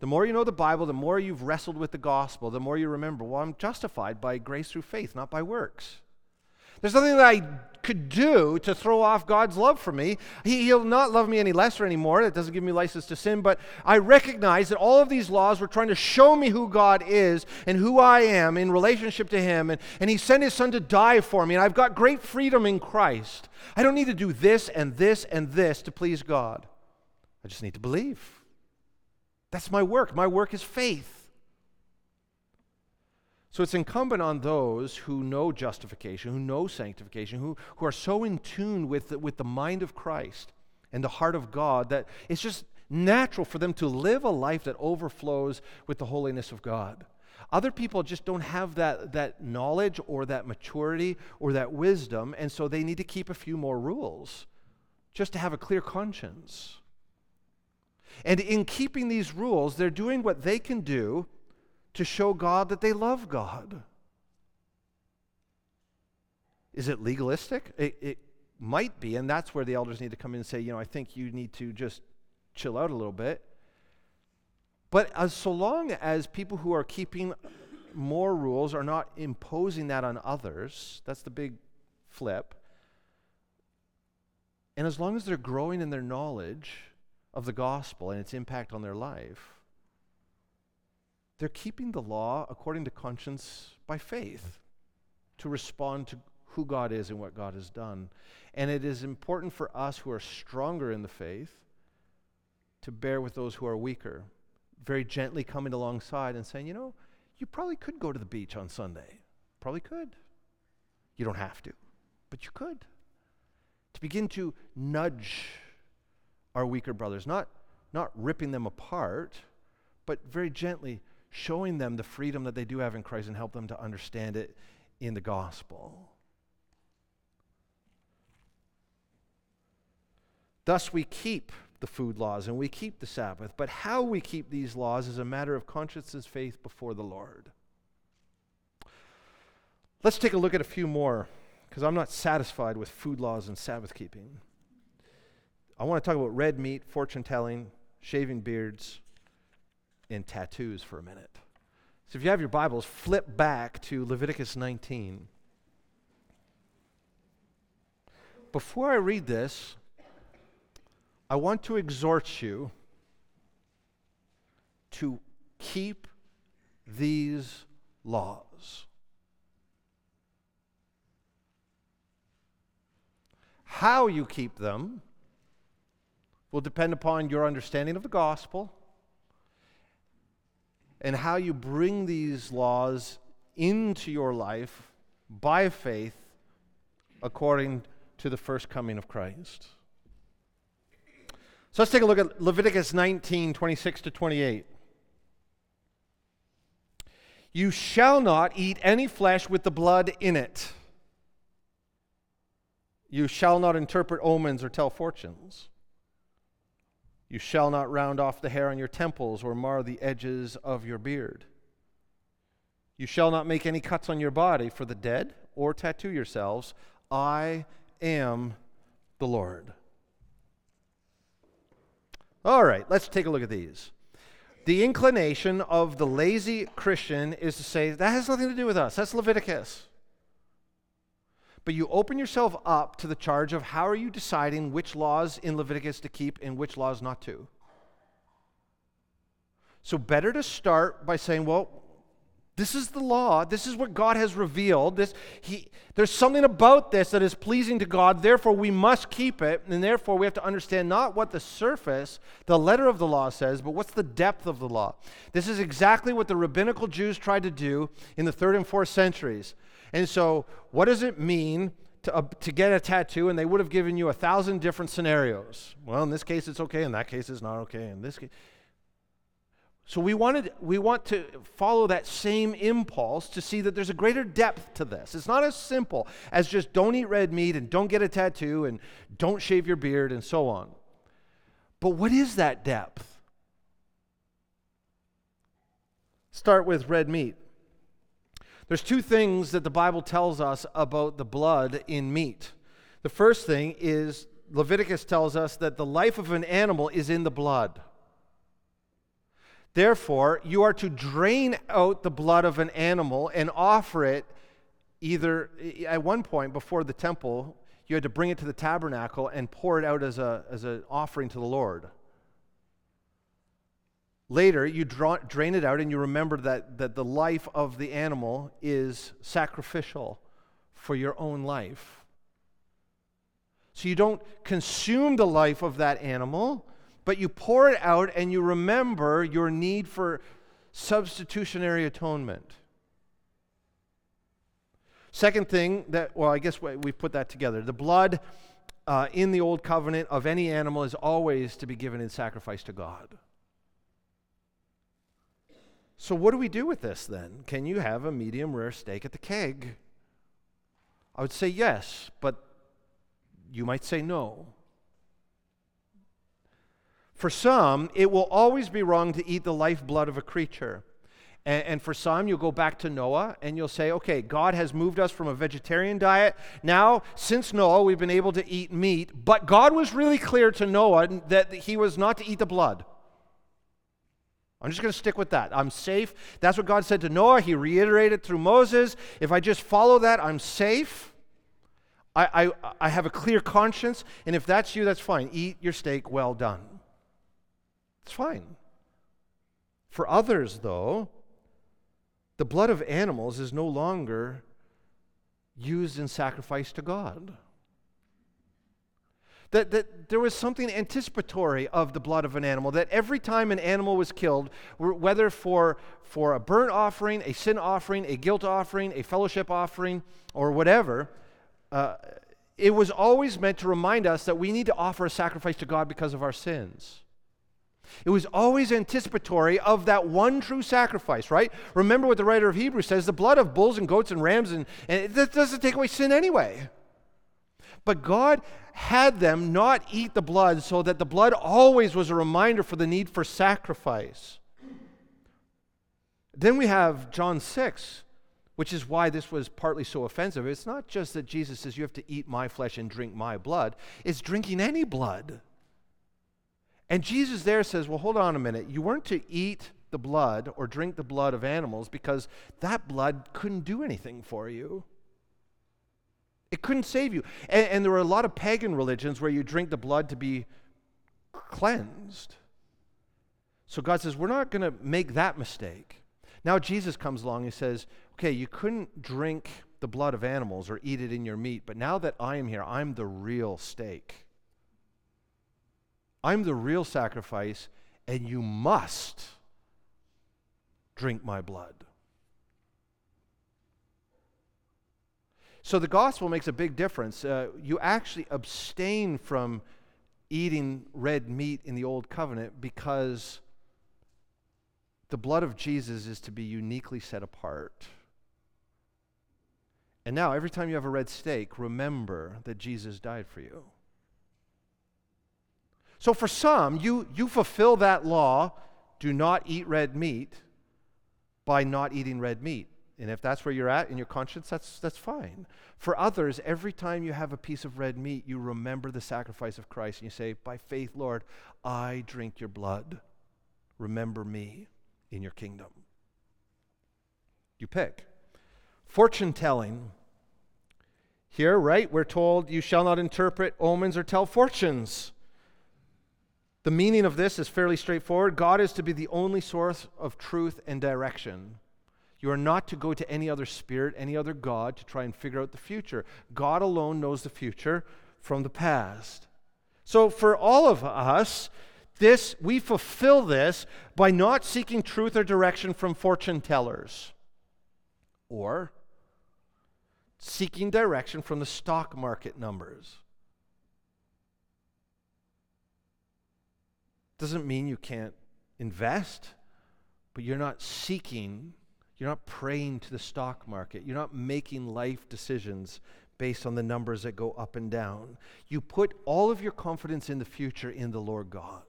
Speaker 1: The more you know the Bible, the more you've wrestled with the gospel, the more you remember, well, I'm justified by grace through faith, not by works. There's nothing that I could do to throw off God's love for me. He, will not love me any less or anymore. That doesn't give me license to sin. But I recognize that all of these laws were trying to show me who God is and who I am in relationship to Him. And, and He sent His Son to die for me. And I've got great freedom in Christ. I don't need to do this and this and this to please God. I just need to believe. That's my work. My work is faith. So it's incumbent on those who know justification, who know sanctification, who, who are so in tune with the, with the mind of Christ and the heart of God that it's just natural for them to live a life that overflows with the holiness of God. Other people just don't have that, that knowledge or that maturity or that wisdom, and so they need to keep a few more rules just to have a clear conscience. And in keeping these rules, they're doing what they can do to show God that they love God. Is it legalistic? It, it, might be, and that's where the elders need to come in and say, you know, I think you need to just chill out a little bit. But as so long as people who are keeping more rules are not imposing that on others, that's the big flip. And as long as they're growing in their knowledge of the gospel and its impact on their life, they're keeping the law according to conscience by faith to respond to who God is and what God has done. And it is important for us who are stronger in the faith to bear with those who are weaker, very gently coming alongside and saying, you know, you probably could go to the beach on Sunday. Probably could. You don't have to, but you could. To begin to nudge our weaker brothers, not, not ripping them apart, but very gently showing them the freedom that they do have in Christ and help them to understand it in the gospel. Thus, we keep the food laws and we keep the Sabbath. But how we keep these laws is a matter of conscience and faith before the Lord. Let's take a look at a few more because I'm not satisfied with food laws and Sabbath keeping. I want to talk about red meat, fortune telling, shaving beards, and tattoos for a minute. So if you have your Bibles, flip back to Leviticus 19. Before I read this, I want to exhort you to keep these laws. How you keep them will depend upon your understanding of the gospel and how you bring these laws into your life by faith according to the first coming of Christ. So let's take a look at Leviticus 19 26 to 28. You shall not eat any flesh with the blood in it. You shall not interpret omens or tell fortunes. You shall not round off the hair on your temples or mar the edges of your beard. You shall not make any cuts on your body for the dead or tattoo yourselves. I am the Lord. All right, let's take a look at these. The inclination of the lazy Christian is to say, that has nothing to do with us. That's Leviticus. But you open yourself up to the charge of how are you deciding which laws in Leviticus to keep and which laws not to. So, better to start by saying, well, this is the law. This is what God has revealed. This, he, there's something about this that is pleasing to God. Therefore, we must keep it. And therefore, we have to understand not what the surface, the letter of the law says, but what's the depth of the law. This is exactly what the rabbinical Jews tried to do in the third and fourth centuries. And so, what does it mean to, uh, to get a tattoo? And they would have given you a thousand different scenarios. Well, in this case, it's okay. In that case, it's not okay. In this case, so we wanted we want to follow that same impulse to see that there's a greater depth to this. It's not as simple as just don't eat red meat and don't get a tattoo and don't shave your beard and so on. But what is that depth? Start with red meat. There's two things that the Bible tells us about the blood in meat. The first thing is Leviticus tells us that the life of an animal is in the blood. Therefore, you are to drain out the blood of an animal and offer it either at one point before the temple, you had to bring it to the tabernacle and pour it out as, a, as an offering to the Lord. Later, you draw, drain it out and you remember that, that the life of the animal is sacrificial for your own life. So you don't consume the life of that animal, but you pour it out and you remember your need for substitutionary atonement. Second thing that, well, I guess we put that together. The blood uh, in the Old Covenant of any animal is always to be given in sacrifice to God. So, what do we do with this then? Can you have a medium rare steak at the keg? I would say yes, but you might say no. For some, it will always be wrong to eat the lifeblood of a creature. And, for some, you'll go back to Noah and you'll say, okay, God has moved us from a vegetarian diet. Now, since Noah, we've been able to eat meat, but God was really clear to Noah that he was not to eat the blood. I'm just going to stick with that. I'm safe. That's what God said to Noah. He reiterated through Moses. If I just follow that, I'm safe. I, I, I have a clear conscience. And if that's you, that's fine. Eat your steak well done. It's fine. For others, though, the blood of animals is no longer used in sacrifice to God. That, that there was something anticipatory of the blood of an animal, that every time an animal was killed, whether for, for a burnt offering, a sin offering, a guilt offering, a fellowship offering, or whatever, uh, it was always meant to remind us that we need to offer a sacrifice to God because of our sins. It was always anticipatory of that one true sacrifice, right? Remember what the writer of Hebrews says the blood of bulls and goats and rams, and, and that doesn't take away sin anyway. But God had them not eat the blood so that the blood always was a reminder for the need for sacrifice. Then we have John 6, which is why this was partly so offensive. It's not just that Jesus says you have to eat my flesh and drink my blood, it's drinking any blood. And Jesus there says, well, hold on a minute. You weren't to eat the blood or drink the blood of animals because that blood couldn't do anything for you. It couldn't save you. And, and, there were a lot of pagan religions where you drink the blood to be cleansed. So God says, we're not going to make that mistake. Now Jesus comes along and says, okay, you couldn't drink the blood of animals or eat it in your meat, but now that I am here, I'm the real steak. I'm the real sacrifice, and you must drink my blood. So the gospel makes a big difference. Uh, you actually abstain from eating red meat in the old covenant because the blood of Jesus is to be uniquely set apart. And now, every time you have a red steak, remember that Jesus died for you. So for some, you, you fulfill that law do not eat red meat by not eating red meat. And if that's where you're at in your conscience, that's, that's fine. For others, every time you have a piece of red meat, you remember the sacrifice of Christ and you say, By faith, Lord, I drink your blood. Remember me in your kingdom. You pick. Fortune telling. Here, right, we're told you shall not interpret omens or tell fortunes. The meaning of this is fairly straightforward. God is to be the only source of truth and direction. You are not to go to any other spirit, any other God to try and figure out the future. God alone knows the future from the past. So for all of us, this we fulfill this by not seeking truth or direction from fortune tellers or seeking direction from the stock market numbers. Doesn't mean you can't invest, but you're not seeking, you're not praying to the stock market. You're not making life decisions based on the numbers that go up and down. You put all of your confidence in the future in the Lord God.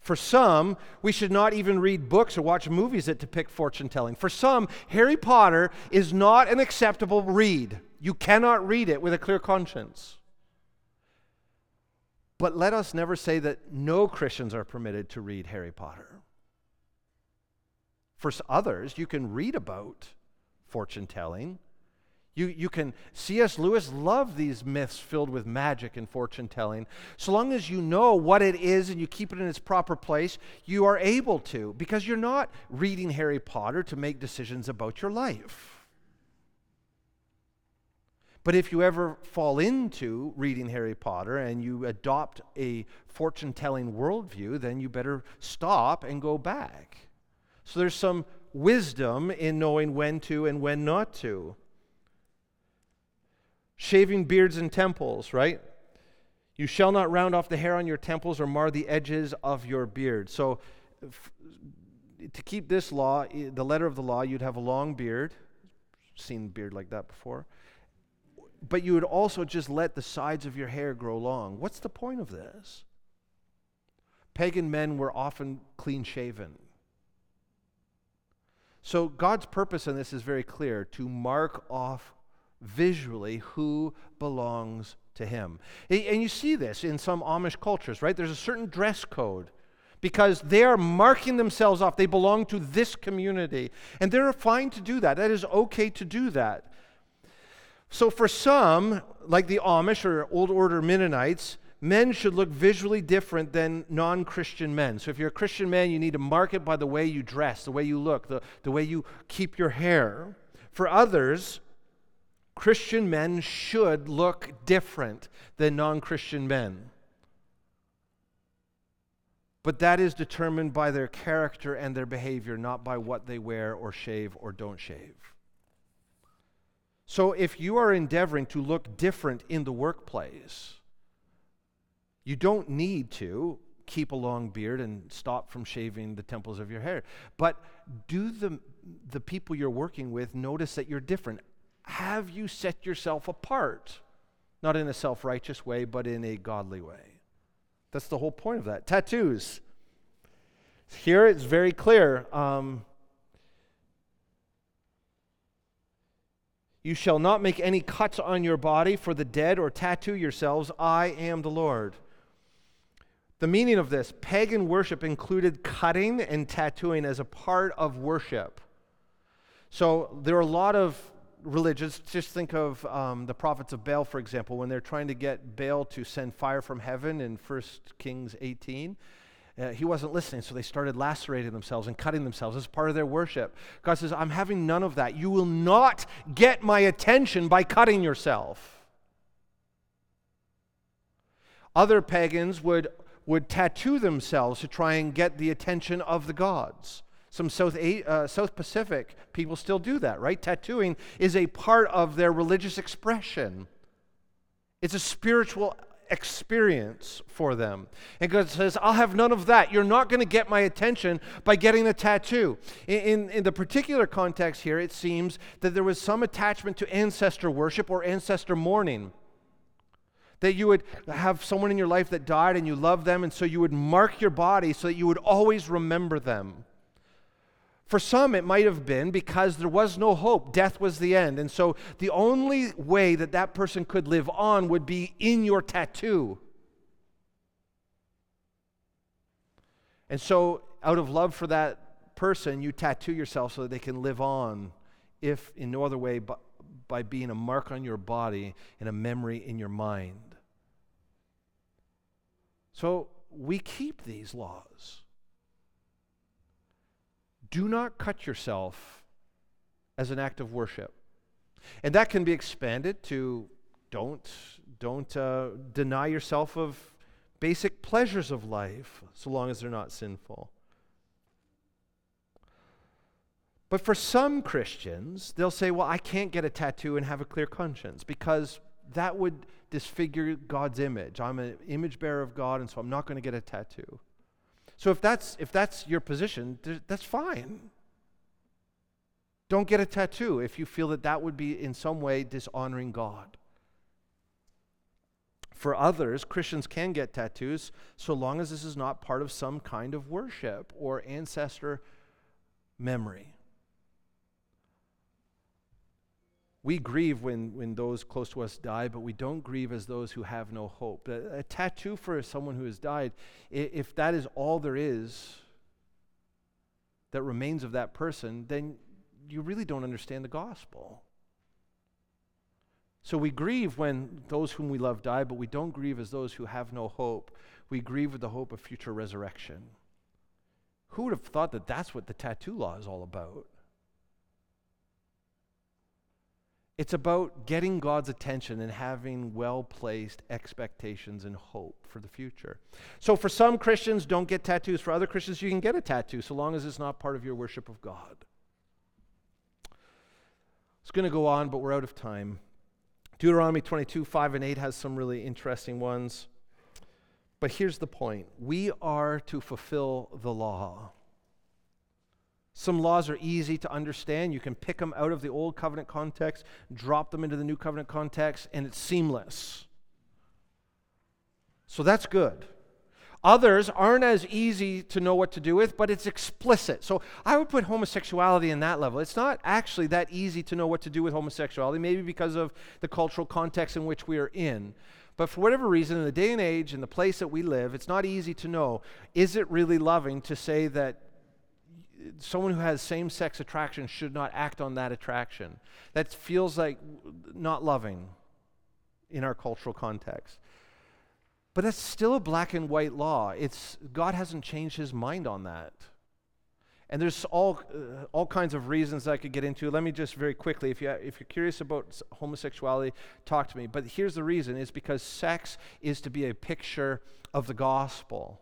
Speaker 1: For some, we should not even read books or watch movies that depict fortune telling. For some, Harry Potter is not an acceptable read. You cannot read it with a clear conscience. But let us never say that no Christians are permitted to read Harry Potter. For others, you can read about fortune telling. You, you can, C.S. Lewis loved these myths filled with magic and fortune telling. So long as you know what it is and you keep it in its proper place, you are able to, because you're not reading Harry Potter to make decisions about your life. But if you ever fall into reading Harry Potter and you adopt a fortune telling worldview, then you better stop and go back. So there's some wisdom in knowing when to and when not to. Shaving beards and temples, right? You shall not round off the hair on your temples or mar the edges of your beard. So, f- to keep this law, the letter of the law, you'd have a long beard. Seen beard like that before but you would also just let the sides of your hair grow long. What's the point of this? Pagan men were often clean shaven. So God's purpose in this is very clear to mark off visually who belongs to him. And you see this in some Amish cultures, right? There's a certain dress code because they are marking themselves off. They belong to this community. And they're fine to do that. That is okay to do that. So, for some, like the Amish or Old Order Mennonites, men should look visually different than non Christian men. So if you're a Christian man, you need to mark it by the way you dress, the way you look, the, the way you keep your hair. For others, Christian men should look different than non Christian men. But that is determined by their character and their behavior, not by what they wear or shave or don't shave. So if you are endeavoring to look different in the workplace, you don't need to keep a long beard and stop from shaving the temples of your hair. But do the, the people you're working with notice that you're different? Have you set yourself apart? Not in a self righteous way, but in a godly way. That's the whole point of that. Tattoos. Here it's very clear. Um, you shall not make any cuts on your body for the dead or tattoo yourselves. I am the Lord. The meaning of this pagan worship included cutting and tattooing as a part of worship. So there are a lot of religions. Just think of um, the prophets of Baal, for example, when they're trying to get Baal to send fire from heaven in 1 Kings 18. Uh, he wasn't listening, so they started lacerating themselves and cutting themselves as part of their worship. God says, I'm having none of that. You will not get my attention by cutting yourself. Other pagans would would tattoo themselves to try and get the attention of the gods. Some South, uh, South Pacific people still do that, right? Tattooing is a part of their religious expression, it's a spiritual experience for them. And God says, I'll have none of that. You're not going to get my attention by getting a tattoo. In, in, in, the particular context here, it seems that there was some attachment to ancestor worship or ancestor mourning. That you would have someone in your life that died and you love them, and so you would mark your body so that you would always remember them. For some, it might have been because there was no hope. Death was the end. And so the only way that that person could live on would be in your tattoo. And so, out of love for that person, you tattoo yourself so that they can live on, if in no other way but by being a mark on your body and a memory in your mind. So we keep these laws. Do not cut yourself as an act of worship. And that can be expanded to don't, don't uh, deny yourself of basic pleasures of life so long as they're not sinful. But for some Christians, they'll say, well, I can't get a tattoo and have a clear conscience because that would disfigure God's image. I'm an image bearer of God, and so I'm not going to get a tattoo. So if that's if that's your position, that's fine. Don't get a tattoo if you feel that that would be in some way dishonoring God. For others, Christians can get tattoos so long as this is not part of some kind of worship or ancestor memory. We grieve when, when those close to us die, but we don't grieve as those who have no hope. A, a tattoo for someone who has died, if that is all there is that remains of that person, then you really don't understand the gospel. So we grieve when those whom we love die, but we don't grieve as those who have no hope. We grieve with the hope of future resurrection. Who would have thought that that's what the tattoo law is all about? It's about getting God's attention and having well placed expectations and hope for the future. So, for some Christians, don't get tattoos. For other Christians, you can get a tattoo so long as it's not part of your worship of God. It's going to go on, but we're out of time. Deuteronomy 22, 5 and 8 has some really interesting ones. But here's the point we are to fulfill the law. Some laws are easy to understand. You can pick them out of the old covenant context, drop them into the new covenant context, and it's seamless. So that's good. Others aren't as easy to know what to do with, but it's explicit. So I would put homosexuality in that level. It's not actually that easy to know what to do with homosexuality, maybe because of the cultural context in which we are in. But for whatever reason, in the day and age in the place that we live, it's not easy to know is it really loving to say that someone who has same sex attraction should not act on that attraction. That feels like not loving in our cultural context. But it's still a black and white law. It's, God hasn't changed his mind on that. And there's all, uh, all kinds of reasons I could get into. Let me just very quickly, if, you, if you're curious about homosexuality, talk to me. But here's the reason it's because sex is to be a picture of the gospel.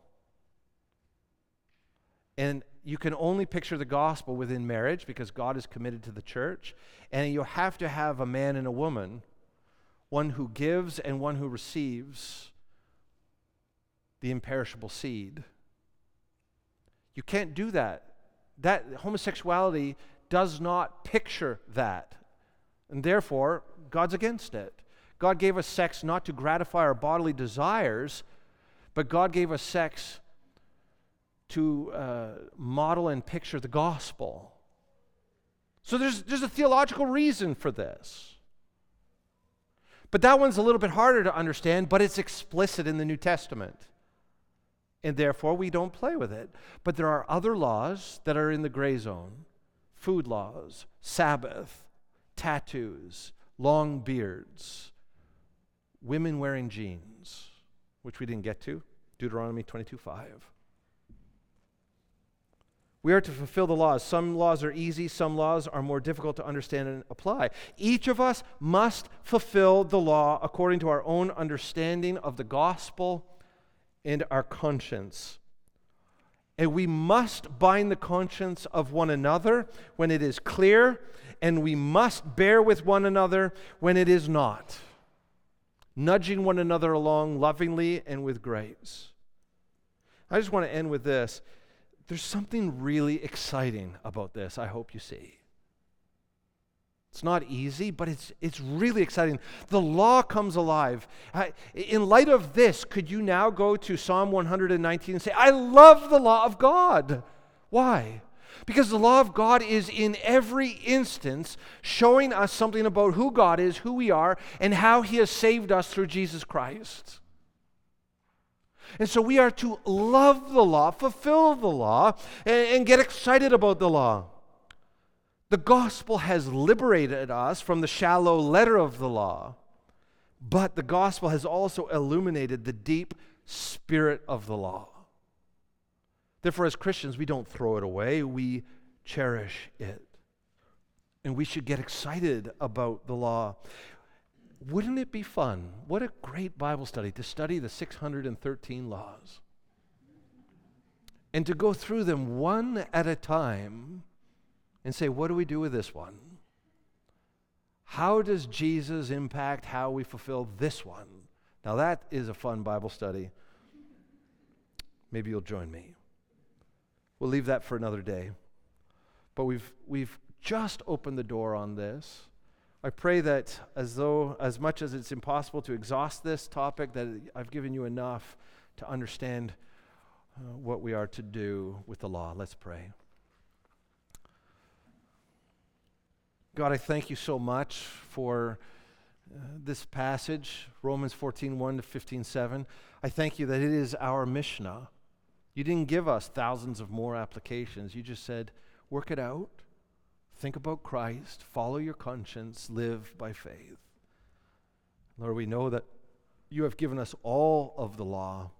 Speaker 1: And you can only picture the gospel within marriage because God is committed to the church. And you have to have a man and a woman, one who gives and one who receives the imperishable seed. You can't do that that homosexuality does not picture that. And therefore, God's against it. God gave us sex not to gratify our bodily desires, but God gave us sex to uh, model and picture the gospel. So there's, there's a theological reason for this. But that one's a little bit harder to understand, but it's explicit in the New Testament and therefore we don't play with it. But there are other laws that are in the gray zone food laws, Sabbath, tattoos, long beards, women wearing jeans, which we didn't get to, Deuteronomy 22 5. We are to fulfill the laws. Some laws are easy, some laws are more difficult to understand and apply. Each of us must fulfill the law according to our own understanding of the gospel and our conscience. And we must bind the conscience of one another when it is clear, and we must bear with one another when it is not, nudging one another along lovingly and with grace. I just want to end with this. There's something really exciting about this, I hope you see. It's not easy, but it's, it's really exciting. The law comes alive. in light of this, could you now go to Psalm 119 and say, I love the law of God? Why? Because the law of God is in every instance showing us something about who God is, who we are, and how He has saved us through Jesus Christ. And so we are to love the law, fulfill the law, and, and get excited about the law. The gospel has liberated us from the shallow letter of the law, but the gospel has also illuminated the deep spirit of the law. Therefore, as Christians, we don't throw it away, we cherish it. And we should get excited about the law. Wouldn't it be fun? What a great Bible study to study the 613 laws and to go through them one at a time and say, what do we do with this one? How does Jesus impact how we fulfill this one? Now, that is a fun Bible study. Maybe you'll join me. We'll leave that for another day. But we've, we've just opened the door on this. I pray that as though, as much as it's impossible to exhaust this topic, that I've given you enough to understand uh, what we are to do with the law. Let's pray. God, I thank you so much for uh, this passage, Romans 14, 1 to 15, 7. I thank you that it is our Mishnah. You didn't give us thousands of more applications. You just said, work it out, think about Christ, follow your conscience, live by faith. Lord, we know that you have given us all of the law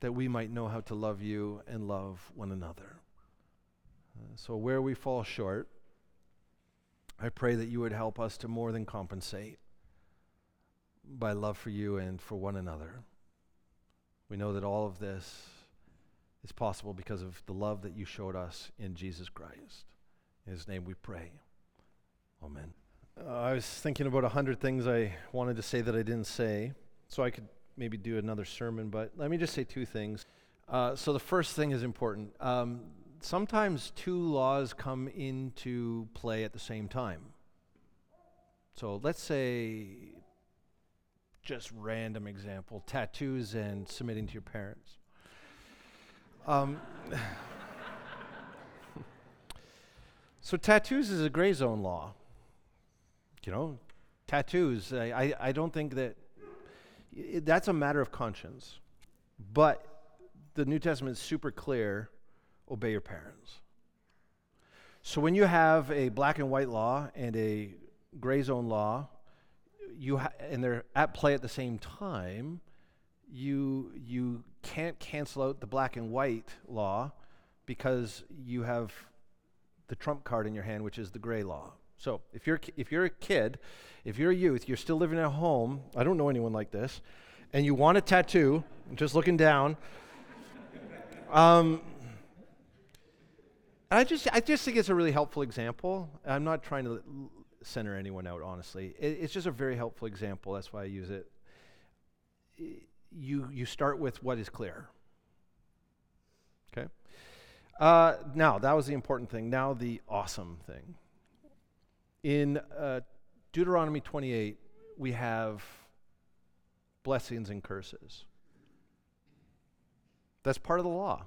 Speaker 1: that we might know how to love you and love one another. Uh, so, where we fall short, I pray that you would help us to more than compensate by love for you and for one another. We know that all of this is possible because of the love that you showed us in Jesus Christ. In his name we pray. Amen. Uh, I was thinking about a hundred things I wanted to say that I didn't say, so I could maybe do another sermon, but let me just say two things. Uh, so the first thing is important. Um, sometimes two laws come into play at the same time. So let's say, just random example tattoos and submitting to your parents. Um, so, tattoos is a gray zone law. You know, tattoos, I, I, I don't think that that's a matter of conscience. But the New Testament is super clear obey your parents. So when you have a black and white law and a gray zone law, you ha- and they're at play at the same time, you, you can't cancel out the black and white law because you have the trump card in your hand, which is the gray law. So if you're, if you're a kid, if you're a youth, you're still living at home, I don't know anyone like this, and you want a tattoo, just looking down, um, I just, I just think it's a really helpful example. I'm not trying to center anyone out, honestly. It, it's just a very helpful example. That's why I use it. You, you start with what is clear. Uh, now, that was the important thing. Now, the awesome thing. In uh, Deuteronomy 28, we have blessings and curses. That's part of the law.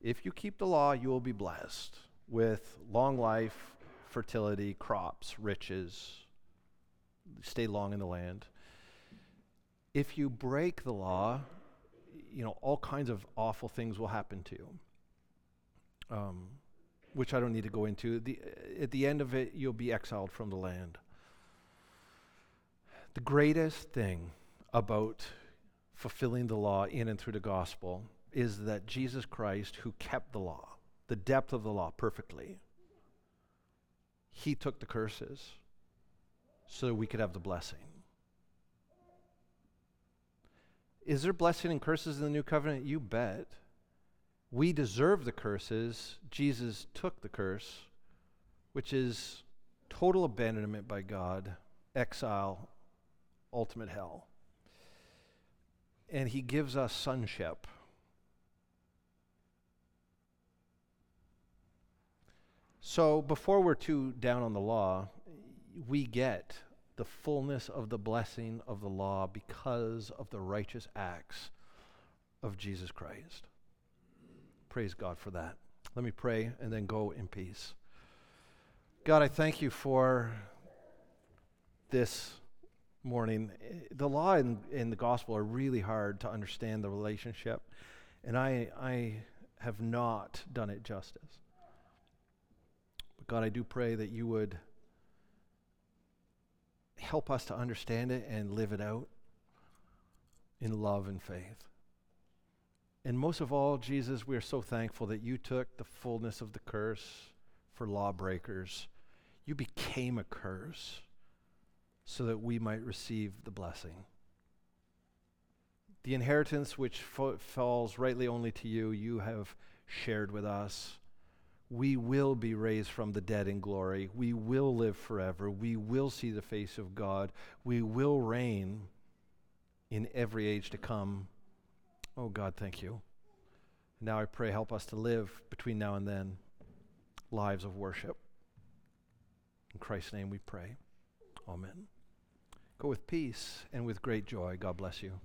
Speaker 1: If you keep the law, you will be blessed with long life, fertility, crops, riches, stay long in the land. If you break the law, you know, all kinds of awful things will happen to you, um, which I don't need to go into. The, at the end of it, you'll be exiled from the land. The greatest thing about fulfilling the law in and through the gospel is that Jesus Christ, who kept the law, the depth of the law perfectly, he took the curses so we could have the blessing. Is there blessing and curses in the new covenant? You bet. We deserve the curses. Jesus took the curse, which is total abandonment by God, exile, ultimate hell. And he gives us sonship. So before we're too down on the law, we get the fullness of the blessing of the law because of the righteous acts of Jesus Christ. Praise God for that. Let me pray and then go in peace. God, I thank you for this morning. The law and, and the gospel are really hard to understand the relationship, and I, I have not done it justice. But God, I do pray that you would help us to understand it and live it out in love and faith. And most of all, Jesus, we are so thankful that you took the fullness of the curse for lawbreakers. You became a curse so that we might receive the blessing. The inheritance which fo- falls rightly only to you, you have shared with us we will be raised from the dead in glory. We will live forever. We will see the face of God. We will reign in every age to come. Oh, God, thank you. Now I pray, help us to live between now and then lives of worship. In Christ's name we pray. Amen. Go with peace and with great joy. God bless you.